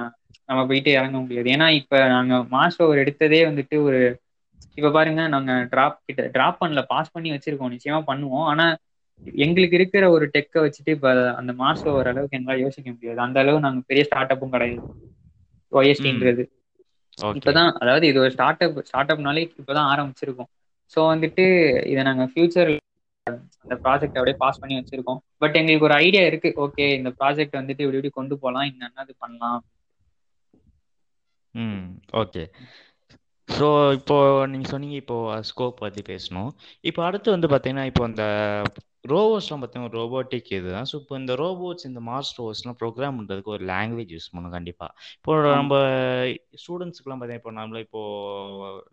நம்ம போயிட்டு இறங்க முடியாது. ஏன்னா இப்ப நாங்க மாஸ்டர் ஒரு எடுத்ததே வந்துட்டு ஒரு இப்ப பாருங்க நாங்க டிராப் கிட்ட டிராப் பண்ணல பாஸ் பண்ணி வச்சிருக்கோம் நிச்சயமா பண்ணுவோம். ஆனா எங்களுக்கு இருக்கிற ஒரு டெக்கை வச்சுட்டு இப்ப அந்த மாஸ் ஓவர் அளவுக்கு எங்களால் யோசிக்க முடியாது. அந்த அளவு நாங்க பெரிய ஸ்டார்ட் அப்பும் கிடையாது. ஒய்எஸ்டின்றது இப்பதான் அதாவது இது ஒரு ஸ்டார்ட் அப் ஸ்டார்ட் அப்னாலே இப்பதான் ஆரம்பிச்சிருக்கோம். ஸோ வந்துட்டு இதை நாங்க ஃபியூச்சர் அந்த ப்ராஜெக்ட் அப்படியே பாஸ் பண்ணி வச்சிருக்கோம். பட் எங்களுக்கு ஒரு ஐடியா இருக்கு. ஓகே இந்த ப்ராஜெக்ட் வந்துட்டு இப்படி இப்படி கொண்டு போகலாம் என்னென்னது பண்ணலாம். ம் ஓகே ஸோ இப்போ நீங்கள் சொன்னீங்க இப்போ ஸ்கோப் பற்றி பேசணும். இப்போ அடுத்து வந்து பார்த்தீங்கன்னா இப்போ அந்த ரோபோட்ஸ்லாம் பார்த்தீங்கன்னா ரோபோட்டிக் இதுதான் ஸோ இப்போ இந்த ரோபோட்ஸ் இந்த மாஸ் ரோபோட்ஸ்லாம் ப்ரோக்ராம் பண்ணுறதுக்கு ஒரு லாங்குவேஜ் யூஸ் பண்ணணும் கண்டிப்பாக இப்போ நம்ம ஸ்டூடெண்ட்ஸ்க்குலாம் பார்த்தீங்கன்னா இப்போ நம்மள இப்போ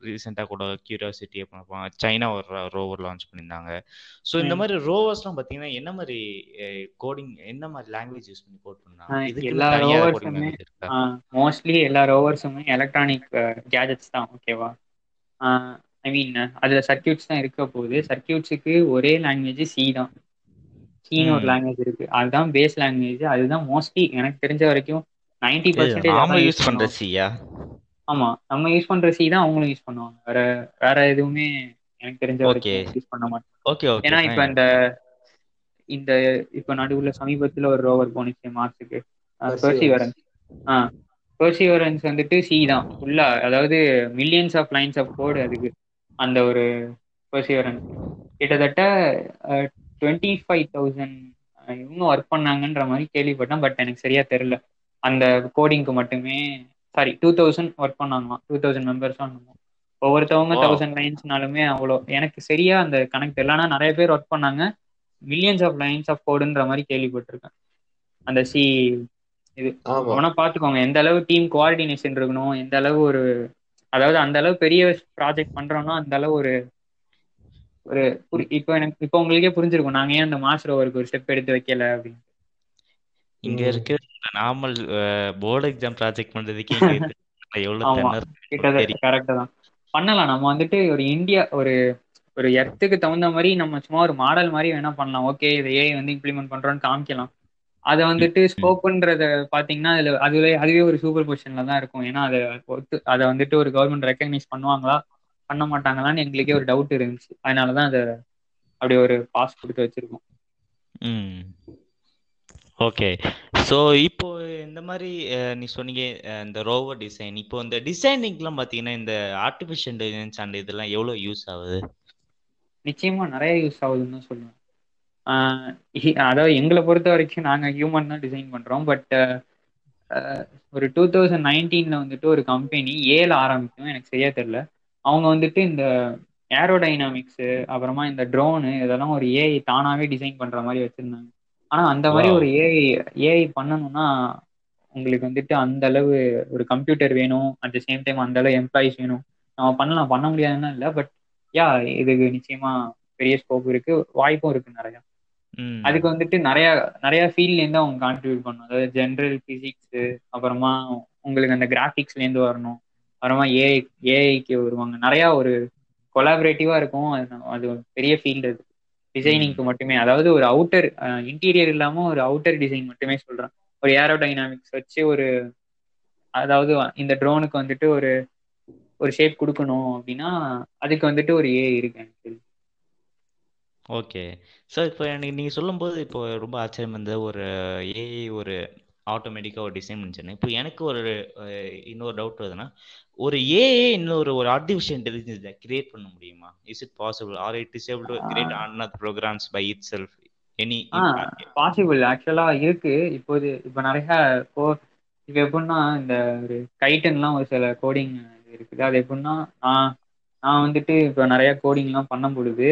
ரீசெண்டாக கூட கியூரியாசிட்டி அப்புறம் சைனா ஒரு ரோவர் லான்ச் பண்ணியிருந்தாங்க. ஸோ இந்த மாதிரி ரோவர்ஸ்லாம் பார்த்தீங்கன்னா என்ன மாதிரி கோடிங் என்ன மாதிரி லாங்குவேஜ் யூஸ் பண்ணி கோட் பண்ணாங்க? எல்லா ரோவர்ஸுமே மோஸ்ட்லி எல்லா ரோவர்ஸுமே எலக்ட்ரானிக் கேஜெட்ஸ் தான். ஓகேவா ஐ மீன் அதில் சர்க்கியூட்ஸ் தான் இருக்க போகுது. சர்க்கியூட்ஸுக்கு ஒரே லாங்குவேஜ் சி தான். சின்னு ஒரு லாங்குவேஜ் இருக்கு. அதுதான் பேஸ் லாங்குவேஜ் அதுதான் மோஸ்ட்லி எனக்கு தெரிஞ்ச வரைக்கும் நைன்டி பர்சன்டேஜ் யூஸ் பண்ற சியா ஆமா. நம்ம யூஸ் பண்ற சி தான் அவங்களும் யூஸ் பண்ணுவாங்க. வேற வேற எதுவுமே எனக்கு தெரிஞ்ச வரைக்கும் யூஸ் பண்ண மாட்டேன் ஓகே ஓகே ஏன்னா இப்ப இந்த இந்த இப்ப நடுவுல சமீபத்துல ஒரு ரோவர் போனுச்சு மார்ஸுக்கு. பெர்சிவரன்ஸ் ஆ பெர்சிவரன்ஸ் வந்துட்டு சி தான். ஃபுல்லா அதாவது millions of lines of code அதுக்கு. அந்த ஒரு பெர்சிவரன்ஸ் கிட்டத்தட்ட டுவெண்ட்டி ஃபைவ் தௌசண்ட் இவங்க ஒர்க் பண்ணாங்கன்ற மாதிரி கேள்விப்பட்டேன் பட் எனக்கு சரியா தெரியல. அந்த கோடிங்க்கு மட்டுமே சாரி டூ தௌசண்ட் ஒர்க் பண்ணாங்களாம். டூ தௌசண்ட் மெம்பர்ஸும் ஒவ்வொருத்தவங்க தௌசண்ட் லைன்ஸ்னாலுமே அவ்வளோ எனக்கு சரியா அந்த கனெக்ட் இல்லைன்னா நிறைய பேர் ஒர்க் பண்ணாங்க. மில்லியன்ஸ் ஆஃப் லைன்ஸ் ஆஃப் கோடுன்ற மாதிரி கேள்விப்பட்டிருக்கேன். அந்த சி இது அவனா பாத்துக்கோங்க. எந்த அளவு டீம் கோஆர்டினேஷன் இருக்கணும் எந்த அளவு ஒரு அதாவது அந்த அளவு பெரிய ப்ராஜெக்ட் பண்றோம்னா அந்த அளவு ஒரு ஒரு இப்போ எனக்கு இப்போ உங்களுக்கே புரிஞ்சிருக்கும். நாங்க ஏன் அந்த மாஸ்டர் ஓவருக்கு ஒரு ஸ்டெப் எடுத்து வைக்கல அப்படின்னு. இங்க இருக்க நார்மல் போர்டு எக்ஸாம் ப்ராஜெக்ட் பண்றதுக்கு கரெக்டா தான். பண்ணலாம். நம்ம வந்துட்டு ஒரு இந்தியா ஒரு ஒரு எர்த்துக்கு தகுந்த மாதிரி நம்ம சும்மா ஒரு மாடல் மாதிரி வேணா பண்ணலாம். ஓகே இதை ஏஐ வந்து இம்ப்ளிமெண்ட் பண்றோம்னு காமிக்கலாம். அதை வந்துட்டு ஸ்கோப்புன்றத பாத்தீங்கன்னா அதுல அதுவே அதுவே ஒரு சூப்பர் பொசிஷன்ல தான் இருக்கும். ஏன்னா அதை ஒத்து அதை வந்துட்டு ஒரு கவர்மெண்ட் ரெக்கக்னைஸ் பண்ணுவாங்களா பண்ண மாட்டாங்களான்னு எங்களுக்கே ஒரு டவுட் இருந்துச்சு. அதனாலதான் அதை அப்படி ஒரு பாஸ் கொடுத்து வச்சிருக்கோம். ஓகே ஸோ இப்போ இந்த மாதிரி நீ சொன்னீங்க இந்த ரோவர் டிசைன் இப்போ இந்த டிசைனிங்லாம் பார்த்தீங்கன்னா இந்த ஆர்டிஃபிஷியல் இன்டெலிஜென்ஸ் அண்ட் இதெல்லாம் எவ்வளோ யூஸ் ஆகுது? நிச்சயமா நிறைய யூஸ் ஆகுதுன்னு தான் சொல்லுவேன். அதாவது எங்களை பொறுத்த வரைக்கும் நாங்கள் ஹியூமன் தான் டிசைன் பண்ணுறோம் பட் ஒரு டூ தௌசண்ட் நைன்டீனில் வந்துட்டு ஒரு கம்பெனி ஏல ஆரம்பிக்கும். எனக்கு சரியா தெரில அவங்க வந்துட்டு இந்த ஏரோடைனாமிக்ஸு அப்புறமா இந்த ட்ரோனு இதெல்லாம் ஒரு ஏஐ தானாகவே டிசைன் பண்ணுற மாதிரி வச்சுருந்தாங்க. ஆனால் அந்த மாதிரி ஒரு ஏஐ ஏஐ பண்ணணும்னா உங்களுக்கு வந்துட்டு அந்த அளவு ஒரு கம்ப்யூட்டர் வேணும். அட் த சேம் டைம் அந்த அளவு எம்ப்ளாயிஸ் வேணும். நம்ம பண்ணலாம். பண்ண முடியாதுன்னா இல்லை. பட் யா இதுக்கு நிச்சயமா பெரிய ஸ்கோப் இருக்கு. வாய்ப்பும் இருக்கு நிறையா. அதுக்கு வந்துட்டு நிறைய நிறைய ஃபீல்ட்லேருந்து அவங்க கான்ட்ரிபியூட் பண்ணணும். அதாவது ஜென்ரல் பிசிக்ஸ் அப்புறமா உங்களுக்கு அந்த கிராஃபிக்ஸ்லேருந்து வரணும். அப்புறமா ஏஐ ஏஐக்கு வருவாங்க. நிறையா ஒரு கொலாபரேட்டிவாக இருக்கும். அது அது பெரிய ஃபீல்டு அது. டிசைனிங்க்கு மட்டுமே. அதாவது ஒரு அவுட்டர் இன்டீரியர் இல்லாம ஒரு அவுட்டர் டிசைன் மட்டுமே சொல்கிறேன் ஒரு ஏரோ டைனாமிக்ஸ் வச்சு ஒரு அதாவது இந்த ட்ரோனுக்கு வந்துட்டு ஒரு ஒரு ஷேப் கொடுக்கணும் அப்படின்னா அதுக்கு வந்துட்டு ஒரு ஏ இருக்கு எனக்கு ஓகே. சார் இப்போ எனக்கு நீங்கள் சொல்லும்போது இப்போ ரொம்ப ஆச்சரியம் இருந்த ஒரு ஏஐ ஒரு ஆட்டோமேட்டிக்காக ஒரு டிசைன் பண்ணிச்சேன்னு இப்போ எனக்கு ஒரு இன்னொரு டவுட் வருதுன்னா ஒரு ஏஏ இன்னொரு ஒரு ஆர்டிஃபிஷியல் இன்டெலிஜென்ஸ் கிரியேட் பண்ண முடியுமா? Is it possible or it is able to create another programs by itself any possible ஆக்சுவலா இருக்கு. இப்போது இப்போ நிறைய இப்போ இப்போ எப்படின்னா இந்த ஒரு கைட்டன்லாம் ஒரு சில கோடிங் இருக்குது. அது எப்படின்னா நான் நான் வந்துட்டு இப்போ நிறைய கோடிங்லாம் பண்ணும் பொழுது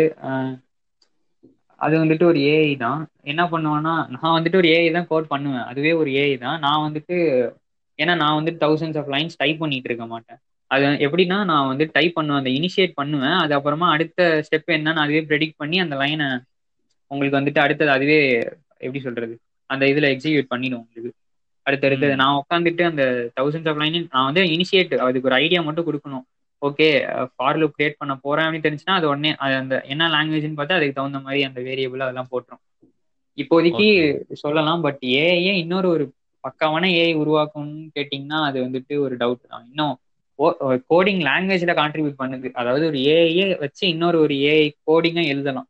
அது வந்துட்டு ஒரு ஏஐ தான். என்ன பண்ணுவேன்னா நான் வந்துட்டு ஒரு ஏஐ தான் கோட் பண்ணுவேன். அதுவே ஒரு ஏஐ தான். நான் வந்துட்டு ஏன்னா நான் வந்துட்டு தௌசண்ட்ஸ் ஆஃப் லைன்ஸ் டைப் பண்ணிட்டு இருக்க மாட்டேன். அது எப்படின்னா நான் வந்து டைப் பண்ணுவேன் அந்த இனிஷியேட் பண்ணுவேன். அது அப்புறமா அடுத்த ஸ்டெப் என்னன்னு அதுவே ப்ரெடிக்ட் பண்ணி அந்த லைனை உங்களுக்கு வந்துட்டு அடுத்தது அதுவே எப்படி சொல்றது அந்த இதுல எக்ஸிக்யூட் பண்ணிடும் உங்களுக்கு. அடுத்தடுத்தது நான் உட்காந்துட்டு அந்த தௌசண்ட்ஸ் ஆஃப் லைன் நான் வந்து இனிஷியேட் அதுக்கு ஒரு ஐடியா மட்டும் கொடுக்கணும். ஓகே ஃபார் லுக் கிரியேட் பண்ண போறேன் அப்படின்னு தெரிஞ்சுன்னா அது உடனே அது அந்த என்ன லாங்குவேஜ்னு பார்த்தா அதுக்கு தகுந்த மாதிரி அந்த வேரியபிள் அதெல்லாம் போட்டுரும். இப்போதைக்கு சொல்லலாம் பட் ஏஐயே இன்னொரு ஒரு பக்காவான ஏஐ உருவாக்கணும்னு கேட்டிங்கன்னா அது வந்துட்டு ஒரு டவுட் தான். இன்னும் கோடிங் லாங்குவேஜ்ல கான்ட்ரிபியூட் பண்ணுது. அதாவது ஒரு ஏஐயே வச்சு இன்னொரு ஒரு ஏஐ கோடிங்கா எழுதலாம்.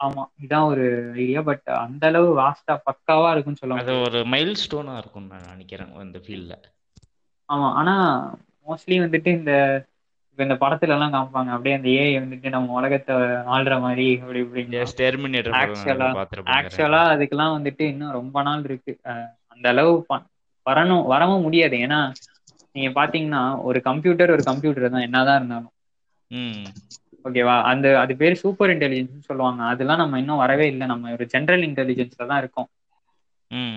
ஆமா இதான் ஒரு ஐடியா பட் அந்த அளவு வாஸ்டா பக்காவா இருக்கும்னு சொல்ல அது ஒரு மைல் ஸ்டோனா இருக்கும் நான் நினைக்கிறேன் இந்த ஃபீல்ட்ல ஆமா ஆனா மோஸ்ட்லி வந்துட்டு இந்த இப்ப இந்த படத்துல எல்லாம் காமிப்பாங்க. அப்படியே அந்த ஏஐ வந்துட்டு நம்ம உலகத்தை ஆள்ற மாதிரி அப்படி இப்படின்னு. எஸ் டெர்மினேட்டர் ஆக்சுவலா ஆக்சுவலா அதுக்கெல்லாம் வந்துட்டு இன்னும் ரொம்ப நாள் இருக்கு. அந்த அளவு ப- வரணும் வரவும் முடியாது. ஏன்னா நீங்க பாத்தீங்கன்னா ஒரு கம்ப்யூட்டர் ஒரு கம்ப்யூட்டர் தான் என்னதான் இருந்தாலும். ம். ஓகேவா அந்த அது பேர் சூப்பர் இன்டெலிஜென்ஸ் சொல்லுவாங்க. அதெல்லாம் நம்ம இன்னும் வரவே இல்லை. நம்ம ஒரு ஜென்ரல் இன்டெலிஜென்ஸ்ல தான் இருக்கோம். ம்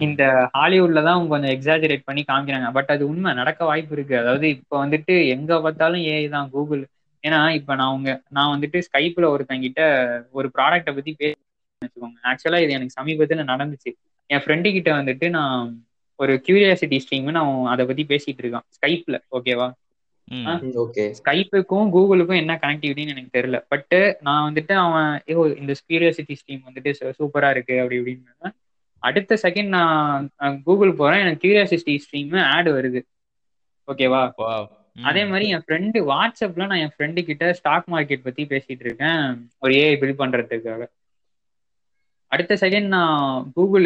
இந்த ஹாலிவுட்ல தான் கொஞ்சம் எக்ஸாஜரேட் பண்ணி காமிக்கிறாங்க. பட் அது உண்மை நடக்க வாய்ப்பு இருக்கு. அதாவது இப்போ வந்துட்டு எங்க பார்த்தாலும் ஏஐ தான் கூகுள் ஏன்னா இப்ப நான் உங்க நான் வந்துட்டு ஸ்கைப்ல ஒருத்தங்கிட்ட ஒரு ப்ராடக்ட்டை பத்தி பேச வச்சுக்கோங்க. ஆக்சுவலா இது எனக்கு சமீபத்துல நடந்துச்சு. என் ஃப்ரெண்டு கிட்ட வந்துட்டு நான் ஒரு கியூரியாசிட்டி ஸ்ட்ரீம்னு அவன் அதை பத்தி பேசிட்டு இருக்கான். ஸ்கைப்ல ஓகேவா ஸ்கைப்புக்கும் கூகுளுக்கும் என்ன கனெக்டிவிட்டின்னு எனக்கு தெரியல பட் நான் வந்துட்டு அவன் ஏ இந்த கியூரியாசிட்டி ஸ்ட்ரீம் வந்துட்டு சூப்பரா இருக்கு. அப்படி இப்படின்னு. அடுத்த செகண்ட் நான் கூகுள் போறேன். எனக்கு கியூரியாசிட்டி ஸ்ட்ரீம் ஆட் வருது. ஓகேவா. அதே மாதிரி என் ஃப்ரெண்டு வாட்ஸ்அப்ல நான் என் ஃப்ரெண்டு கிட்ட ஸ்டாக் மார்க்கெட் பத்தி பேசிட்டு இருக்கேன். ஒரு ஏஐ பில்ட் பண்றதுக்காக. அடுத்த செகண்ட் நான் கூகுள்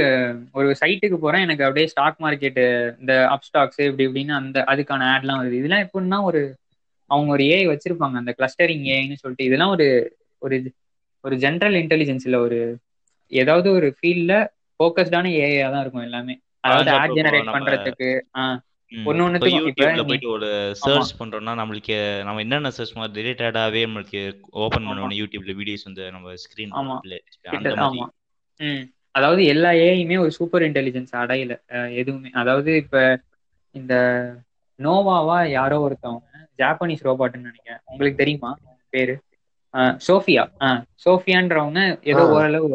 ஒரு சைட்டுக்கு போறேன். எனக்கு அப்படியே ஸ்டாக் மார்க்கெட் இந்த அப் ஸ்டாக்ஸ் இப்படி இப்படின்னு அந்த அதுக்கான ஆட்லாம் வருது. இதெல்லாம் எப்படின்னா ஒரு அவங்க ஒரு ஏஐ வச்சிருப்பாங்க. அந்த கிளஸ்டரிங் ஏஐன்னு சொல்லிட்டு. இதெல்லாம் ஒரு ஒரு ஒரு ஜென்ரல் இன்டெலிஜென்ஸ் இல்ல ஒரு ஏதாவது ஒரு ஃபீல்ட்ல ஃபோக்கஸ்டான ஏஐயா தான் இருக்கும் எல்லாமே. அதாவது ஆட் ஜெனரேட் பண்றதுக்கு ஆஹ் ம். ஒண்ணு இப்போ ஒண்ணுத்துக்கும் இப்ப யூடியூப்ல நீ- போயிட்டு ஒரு சர்ச் பண்றோம்னா நம்மளுக்கு நம்ம என்னென்ன சர்ச் மாதிரி ரிலேட்டடாவே நம்மளுக்கு ஓபன். பண்ணணும் யூடியூப்ல வீடியோஸ் வந்து நம்ம ஸ்கிரீன் ஆமா. அதாவது எல்லா ஏஐயுமே ஒரு சூப்பர் இன்டெலிஜென்ஸ் அடையல எதுவுமே. அதாவது இப்ப இந்த நோவாவா யாரோ ஒருத்தவங்க ஜாப்பனீஸ் ரோபாட்னு நினைக்கிறேன். உங்களுக்கு தெரியுமா? பேரு? சோஃபியா சோஃபியான்றவங்க ஏதோ. ஓரளவு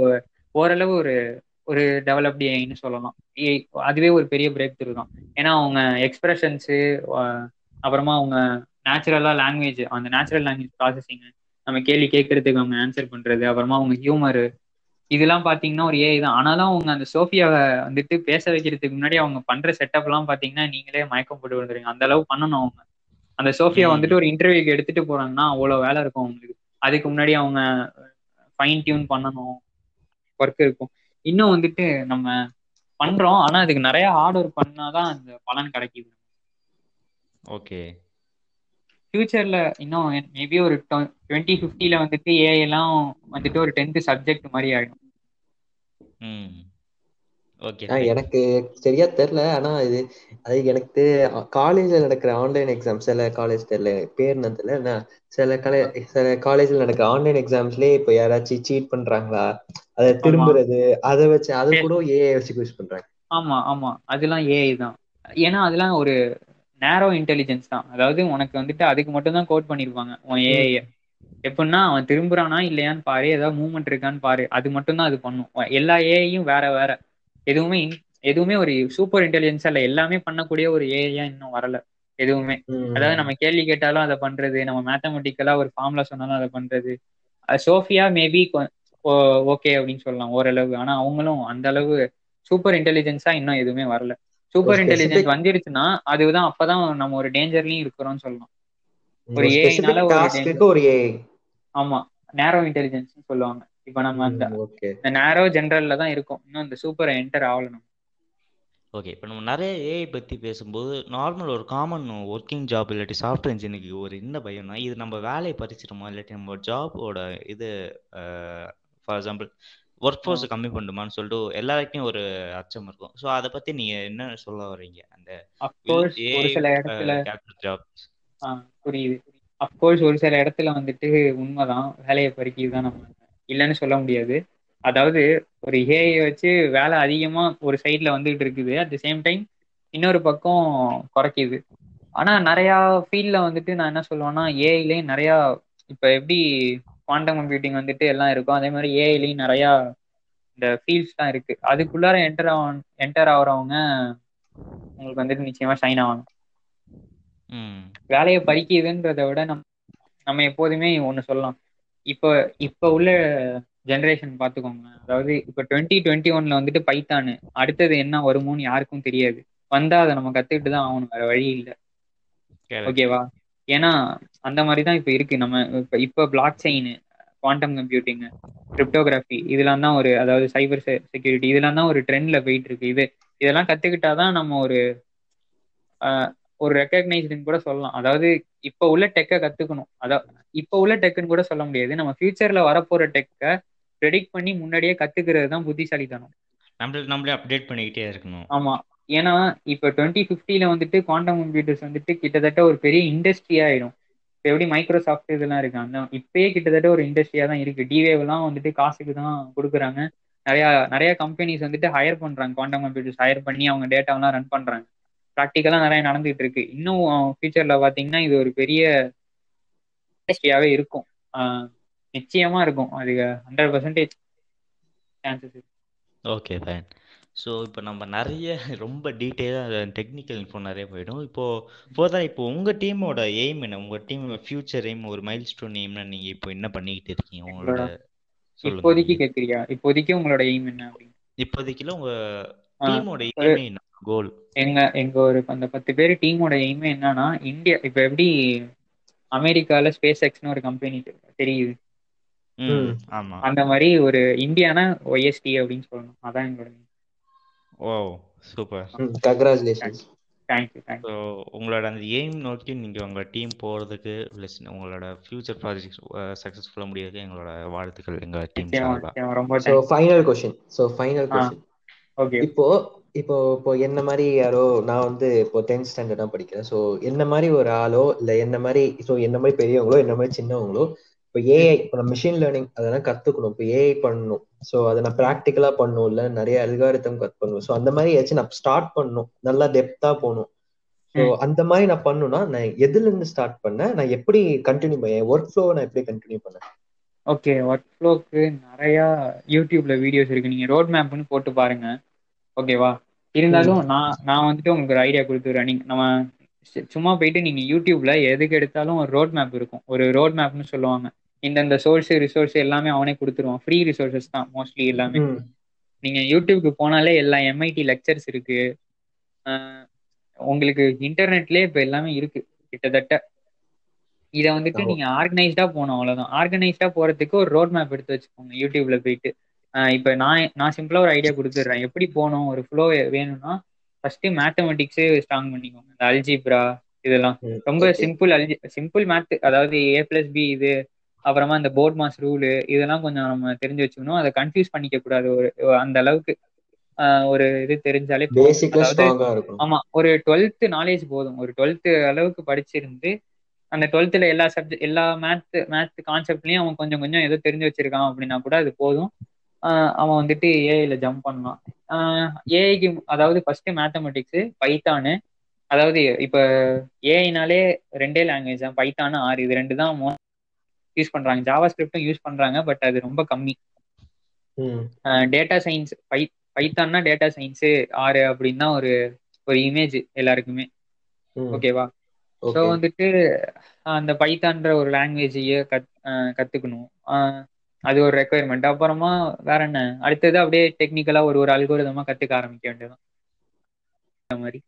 ஓரளவு ஒரு ஒரு டெவலப்டு ஏஐன்னு சொல்லலாம். அதுவே ஒரு பெரிய பிரேக் த்ரூ தான். ஏன்னா அவங்க எக்ஸ்பிரஷன்ஸு அப்புறமா அவங்க நேச்சுரலா லாங்குவேஜ் அந்த நேச்சுரல் லாங்குவேஜ் ப்ராசஸிங் நம்ம கேள்வி கேட்கறதுக்கு அவங்க ஆன்சர் பண்றது அப்புறமா அவங்க ஹியூமர் இதெல்லாம் பாத்தீங்கன்னா ஒரு ஏஐ தான். ஆனாலும் அவங்க அந்த சோஃபியாவை வந்துட்டு பேச வைக்கிறதுக்கு முன்னாடி அவங்க பண்ற செட்டப் எல்லாம் பாத்தீங்கன்னா நீங்களே மயக்கம் போட்டு விழுந்துருங்க அந்த அளவு பண்ணணும் அவங்க. அந்த சோஃபியா. வந்துட்டு ஒரு இன்டர்வியூக்கு எடுத்துட்டு போறாங்கன்னா அவ்வளவு வேலை இருக்கும் அவங்களுக்கு. அதுக்கு முன்னாடி அவங்க ஃபைன் டியூன் பண்ணணும். ஒர்க் இருக்கும். இன்னும் வந்துட்டு நம்ம பண்றோம். ஆனா அதுக்கு நிறைய ஹார்ட் ஒர்க் பண்ணாதான் அந்த பலன் கிடைக்குது. ஓகே. ஃபியூச்சர்ல இன்னும் மேபி ஒரு டுவெண்ட்டி ஃபிஃப்டில வந்துட்டு ஏஐ எல்லாம் வந்துட்டு ஒரு டென்த் சப்ஜெக்ட் மாதிரி ஆயிடும். எனக்கு சரியா தெரியல ஆனா இது அது எனக்கு காலேஜ்ல நடக்கிற ஆன்லைன் எக்ஸாம் சில காலேஜ் தெரியல பேர் என்ன தெரியல ஆனா சில கலை சில காலேஜ்ல நடக்கிற ஆன்லைன் எக்ஸாம்ஸ்லயே இப்ப யாராச்சும் சீட் பண்றாங்களா? அதை திரும்புறது அதை வச்சு அதை கூட ஏஐ வச்சு யூஸ் பண்றாங்க. ஆமா ஆமா. அதெல்லாம் ஏஐ தான். ஏன்னா அதெல்லாம் ஒரு நேரோ இன்டெலிஜென்ஸ் தான். அதாவது உனக்கு வந்துட்டு அதுக்கு மட்டும் தான் கோட் பண்ணிருப்பாங்க உன் ஏஐ எப்படின்னா அவன் திரும்புறானா இல்லையான்னு பாரு. ஏதாவது மூவ்மெண்ட் இருக்கான்னு பாரு. அது மட்டும் தான் அது பண்ணும். எல்லா ஏஐயும் வேற வேற. எதுவுமே எதுவுமே ஒரு சூப்பர் இன்டெலிஜென்ஸா இல்ல. எல்லாமே பண்ணக்கூடிய ஒரு ஏஐயா இன்னும் வரல? எதுவுமே. அதாவது நம்ம கேள்வி கேட்டாலும் அதை பண்றது நம்ம மேத்தமெட்டிக்கலா ஒரு ஃபார்முலா சொன்னாலும் அதை பண்றது. சோஃபியா மேபி ஓகே அப்படின்னு சொல்லலாம் ஓரளவு. ஆனா அவங்களும் அந்த அளவு சூப்பர் இன்டெலிஜென்ஸா இன்னும் எதுவுமே வரல. சூப்பர் இன்டெலிஜென்ஸ் வந்துருச்சுன்னா அதுதான் அப்பதான் நம்ம ஒரு டேஞ்சர்லயும் இருக்கிறோம்னு சொல்லலாம். ஒரு AI-னால ஒரு ஆமா. நேரோ இன்டெலிஜென்ஸ் சொல்லுவாங்க. இப்ப நம்ம அந்த இந்த நேரோ ஜென்ரல்ல தான் இருக்கும். இன்னும் இந்த சூப்பர் என்டர் ஆகல நம்ம ஓகே இப்போ நம்ம நிறைய ஏஐ பற்றி பேசும்போது நார்மல் ஒரு காமன் ஒர்க்கிங் ஜாப் இல்லாட்டி சாஃப்ட்வேர் இன்ஜினுக்கு ஒரு என்ன பயம்னா இது நம்ம வேலையை பறிச்சிடுமா? இல்லாட்டி நம்ம ஜாபோட இது ஃபார் எக்ஸாம்பிள் ஒர்க் ஃபோர்ஸை கம்மி பண்ணுமான்னு சொல்லிட்டு எல்லாருக்கும் ஒரு அச்சம் இருக்கும். ஸோ அதை பற்றி நீங்கள் என்ன சொல்ல வர்றீங்க? அந்த ஒரு சில இடத்துல ஜாப்ஸ் ஆ, புரியுது. அப்கோர்ஸ் ஒரு சில இடத்துல வந்துட்டு உண்மைதான். வேலையை பறிக்கிறது தான் நம்ம இல்லைன்னு சொல்ல முடியாது. அதாவது ஒரு ஏஐ வச்சு வேலை அதிகமா ஒரு சைட்ல வந்துட்டு இருக்குது. அட் த சேம் டைம் இன்னொரு பக்கம் குறைக்குது. ஆனா நிறையா ஃபீல்ட்ல வந்துட்டு நான் என்ன சொல்லுவேன்னா ஏஐலயும் நிறையா இப்ப எப்படி குவாண்டம் கம்ப்யூட்டிங் வந்துட்டு எல்லாம் இருக்கும் அதே மாதிரி ஏஐலயும் நிறையா இந்த ஃபீல்ட்ஸ் தான் இருக்கு. அதுக்குள்ளார என்டர் ஆக என்டர் ஆகுறவங்க உங்களுக்கு வந்துட்டு நிச்சயமா ஷைன் ஆவாங்க. ம். வேலையை பறிக்குதுன்றதை விட நம்ம நம்ம எப்போதுமே ஒன்று சொல்லலாம். இப்போ இப்போ உள்ள ஜென்ரேஷன் பார்த்துக்கோங்க. அதாவது இப்போ டுவெண்ட்டி டுவெண்ட்டி ஒன்ல வந்துட்டு பைத்தானு. அடுத்தது என்ன வருமோன்னு யாருக்கும் தெரியாது. வந்தா அதை நம்ம கத்துக்கிட்டு தான் ஆகணும். வேற வழி இல்லை. ஓகேவா ஏன்னா அந்த மாதிரி தான் இப்போ இருக்கு. நம்ம இப்போ இப்போ blockchain quantum computing cryptography இதெல்லாம் தான் ஒரு அதாவது சைபர் செக்யூரிட்டி இதெல்லாம் தான் ஒரு ட்ரெண்ட்ல போயிட்டு இருக்கு. இது இதெல்லாம் கத்துக்கிட்டாதான் நம்ம ஒரு ஒரு ரெக்கக்னைஸ்டுன்னு கூட சொல்லலாம். அதாவது இப்போ உள்ள டெக்கை கத்துக்கணும். அதான் இப்போ உள்ள டெக்குன்னு கூட சொல்ல முடியாது. நம்ம ஃபியூச்சர்ல வரப்போற டெக்கை ப்ரெடிக்ட் பண்ணி முன்னாடியே கத்துக்கிறது தான் புத்திசாலித்தனம். நம்மள நம்மளே அப்டேட் பண்ணிக்கிட்டே இருக்கணும். ஆமா. ஏன்னா இப்போ டுவெண்ட்டி ஃபிஃப்டில வந்துட்டு குவாண்டம் கம்ப்யூட்டர்ஸ் வந்துட்டு கிட்டத்தட்ட ஒரு பெரிய இண்டஸ்ட்ரி ஆயிடும். இப்போ எப்படி மைக்ரோசாஃப்ட் இதெல்லாம் இருக்கு. அந்த இப்பயே கிட்டத்தட்ட ஒரு இண்டஸ்ட்ரியா தான் இருக்கு. டிவேவ்லாம் வந்துட்டு காசுக்கு தான் கொடுக்குறாங்க. நிறைய நிறைய கம்பெனிஸ் வந்துட்டு ஹையர் பண்றாங்க. குவாண்டம் கம்ப்யூட்டர்ஸ் ஹையர் பண்ணி அவங்க டேட்டாவெல்லாம் ரன் பண்றாங்க. ப்ராக்டிக்கலா நிறைய நடந்துகிட்டு இருக்கு. இன்னும் ஃபியூச்சர்ல பாத்தீங்கன்னா இது ஒரு பெரிய இண்டஸ்ட்ரியாவே இருக்கும். நிச்சயமா இருக்கும். அது hundred percentage chances okay fine so இப்போ நம்ம நிறைய ரொம்ப டீட்டெயிலாக டெக்னிக்கல் இன்ஃபோ நிறைய போயிடும். இப்போ ஃபர்தர் இப்போ உங்கள் டீமோட எய்ம் என்ன? உங்கள் டீமோட ஃபியூச்சர் எய்ம் ஒரு மைல் ஸ்டோன் எய்ம்னா நீங்கள் இப்போ என்ன பண்ணிக்கிட்டு இருக்கீங்க? உங்களோட இப்போதைக்கு நீங்க. கேக்குறியா இப்போதைக்கு உங்களோட எய்ம் என்ன அப்படின்னு? இப்போதைக்குல உங்க ஆ, டீமோட எய்மே என்ன? கோல் எங்க எங்க ஒரு அந்த பத்து பேர் டீமோட எய்மே என்னன்னா இந்தியா இப்ப எப்படி அமெரிக்கால ஸ்பேஸ் எக்ஸ்னு ஒரு கம்பெனி தெரியுது. ஆமா. அந்த மாதிரி ஒரு இந்தியானா ஒய்எஸ்டி அப்படின்னு சொல்லணும். அதான் எங்களோட ஓ super congratulations thank you so உங்களோட அந்த எய்ம் நோக்கி நீங்கள் உங்கள் டீம் போகிறதுக்கு ப்ளஸ் உங்களோட ஃபியூச்சர் ப்ராஜெக்ட் சக்ஸஸ்ஃபுல்லாக முடியறதுக்கு எங்களோட வாழ்த்துக்கள் எங்கள் டீம் ரொம்ப final question so final question okay இப்போ இப்போ இப்போ என்ன மாதிரி யாரோ நான் வந்து இப்போ டென்த் ஸ்டாண்டர்ட் தான் படிக்கிறேன். ஸோ என்ன மாதிரி ஒரு ஆளோ இல்லை என்ன மாதிரி ஸோ என்ன மாதிரி பெரியவங்களோ என்ன மாதிரி சின்னவங்களோ இப்போ ஏஐ இப்போ நான் மிஷின் லேர்னிங் அதெல்லாம் கத்துக்கணும். இப்போ ஏஐ பண்ணணும் ஸோ அதை நான் ப்ராக்டிக்கலா பண்ணணும் இல்லை நிறைய அல்காரிதம் கற்றுக்கணும் ஸோ அந்த மாதிரி ஏதாச்சும் நான் ஸ்டார்ட் பண்ணணும் நல்லா டெப்தா போகணும். ஸோ. அந்த மாதிரி நான் பண்ணணும்னா நான் எதுல இருந்து ஸ்டார்ட் பண்ணேன்? நான் எப்படி கண்டினியூ பண்ணேன் ஒர்க் ஃப்ளோவை நான் எப்படி கண்டினியூ பண்ணேன்? ஓகே ஒர்க் ஃப்ளோக்கு நிறையா யூடியூப்ல வீடியோஸ் இருக்கு. நீங்க ரோட் மேப்னு போட்டு பாருங்க. ஓகேவா இருந்தாலும் நான் நான் வந்துட்டு உங்களுக்கு ஒரு ஐடியா கொடுத்துறேன் நீங்க நம்ம சும்மா போயிட்டு நீங்க யூடியூப்ல எதுக்கு எடுத்தாலும் ஒரு ரோட் மேப் இருக்கும். ஒரு ரோட் மேப்னு சொல்லுவாங்க. இந்தந்த சோர்ஸ் ரிசோர்ஸ் எல்லாமே அவனே கொடுத்துருவான். ஃப்ரீ ரிசோர்சஸ் தான் மோஸ்ட்லி எல்லாமே. நீங்க யூடியூப்க்கு போனாலே எல்லா எம்ஐடி லெக்சர்ஸ் இருக்கு. உங்களுக்கு இன்டர்நெட்லயே இப்ப எல்லாமே இருக்கு கிட்டத்தட்ட. இதை வந்துட்டு. நீங்க ஆர்கனைஸ்டா போகணும் அவ்வளவுதான். ஆர்கனைஸ்டா போறதுக்கு ஒரு ரோட் மேப் எடுத்து வச்சுக்கோங்க யூடியூப்ல போயிட்டு. இப்ப நான் நான் சிம்பிளா ஒரு ஐடியா கொடுத்துட்றேன். எப்படி போகணும்? ஒரு ஃப்ளோ வேணும்னா ஃபர்ஸ்ட் மேத்தமெட்டிக்ஸே ஸ்ட்ராங் பண்ணிக்கோங்க. இந்த அல்ஜிப்ரா இதெல்லாம். ரொம்ப. சிம்பிள் அல்ஜி சிம்பிள் மேத் அதாவது ஏ பிளஸ் பி இது அப்புறமா இந்த போர்ட் மாஸ் ரூலு இதெல்லாம் கொஞ்சம் நம்ம தெரிஞ்சு வச்சுக்கணும். அதை கன்ஃபியூஸ் பண்ணிக்க கூடாது ஒரு அந்த அளவுக்கு ஒரு இது தெரிஞ்சாலே போதும். அதாவது ஆமா ஒரு டுவெல்த் நாலேஜ் போதும். ஒரு டுவெல்த் அளவுக்கு படிச்சிருந்து அந்த டுவெல்த்ல எல்லா சப்ஜெக்ட் எல்லா மேத் மேத் கான்செப்ட்லயும் அவன் கொஞ்சம் கொஞ்சம் ஏதோ தெரிஞ்சு வச்சிருக்கான் அப்படின்னா கூட அது போதும். அவன் வந்துட்டு ஏஐல ஜம்ப் பண்ணலாம் ஏஐக்கு அதாவது ஃபர்ஸ்ட் மேத்தமெட்டிக்ஸ் பைத்தானு அதாவது இப்ப ஏஐனாலே ரெண்டே லாங்குவேஜ் தான். பைத்தானு ஆறு இது ரெண்டு தான் யூஸ் பண்றாங்க. ஜாவா ஸ்கிரிப்டும் யூஸ் பண்றாங்க பட் அது ரொம்ப கம்மி. டேட்டா சயின்ஸ் பை பைத்தான்னா டேட்டா சயின்ஸு ஆறு அப்படின்னு ஒரு ஒரு இமேஜ் எல்லாருக்குமே. ஓகேவா ஸோ வந்துட்டு அந்த பைத்தான்ற ஒரு லாங்குவேஜையே கத் கத்துக்கணும். அது ஒரு ரெக்குயர்மெண்ட் அப்புறமா வேற என்ன? அடுத்தது அப்படியே டெக்னிக்கலா ஒரு ஒரு அல்கோரிதமா கத்துக்க ஆரம்பிக்க வேண்டியதுதான். இந்த மாதிரி.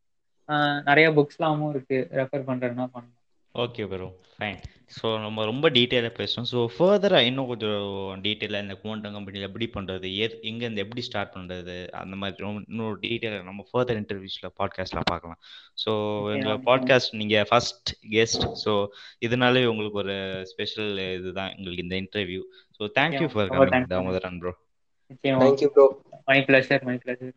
நிறைய புக்ஸ்லாமும் இருக்கு. ரெஃபர் பண்றதுன்னா பண்ணலாம். ஓகே ப்ரோ ஃபைன் ஸோ நம்ம ரொம்ப டீட்டெயிலாக பேசுவோம் ஸோ ஃபர்தராக இன்னும் கொஞ்சம் டீட்டெயிலாக இந்த குவாண்டம் கம்பெனியில் எப்படி பண்ணுறது ஏ எங்கேருந்து எப்படி ஸ்டார்ட் பண்ணுறது அந்த மாதிரி ரொம்ப இன்னொரு டீட்டெயிலாக நம்ம ஃபர்தர் இன்டர்வியூஸில் பாட்காஸ்ட்டில் பார்க்கலாம். ஸோ எங்கள். பாட்காஸ்ட் நீங்கள் ஃபர்ஸ்ட் கெஸ்ட் ஸோ இதனாலே உங்களுக்கு ஒரு ஸ்பெஷல் இதுதான் எங்களுக்கு இந்த interview so thank you for. Damodaran bro thank you bro my pleasure my pleasure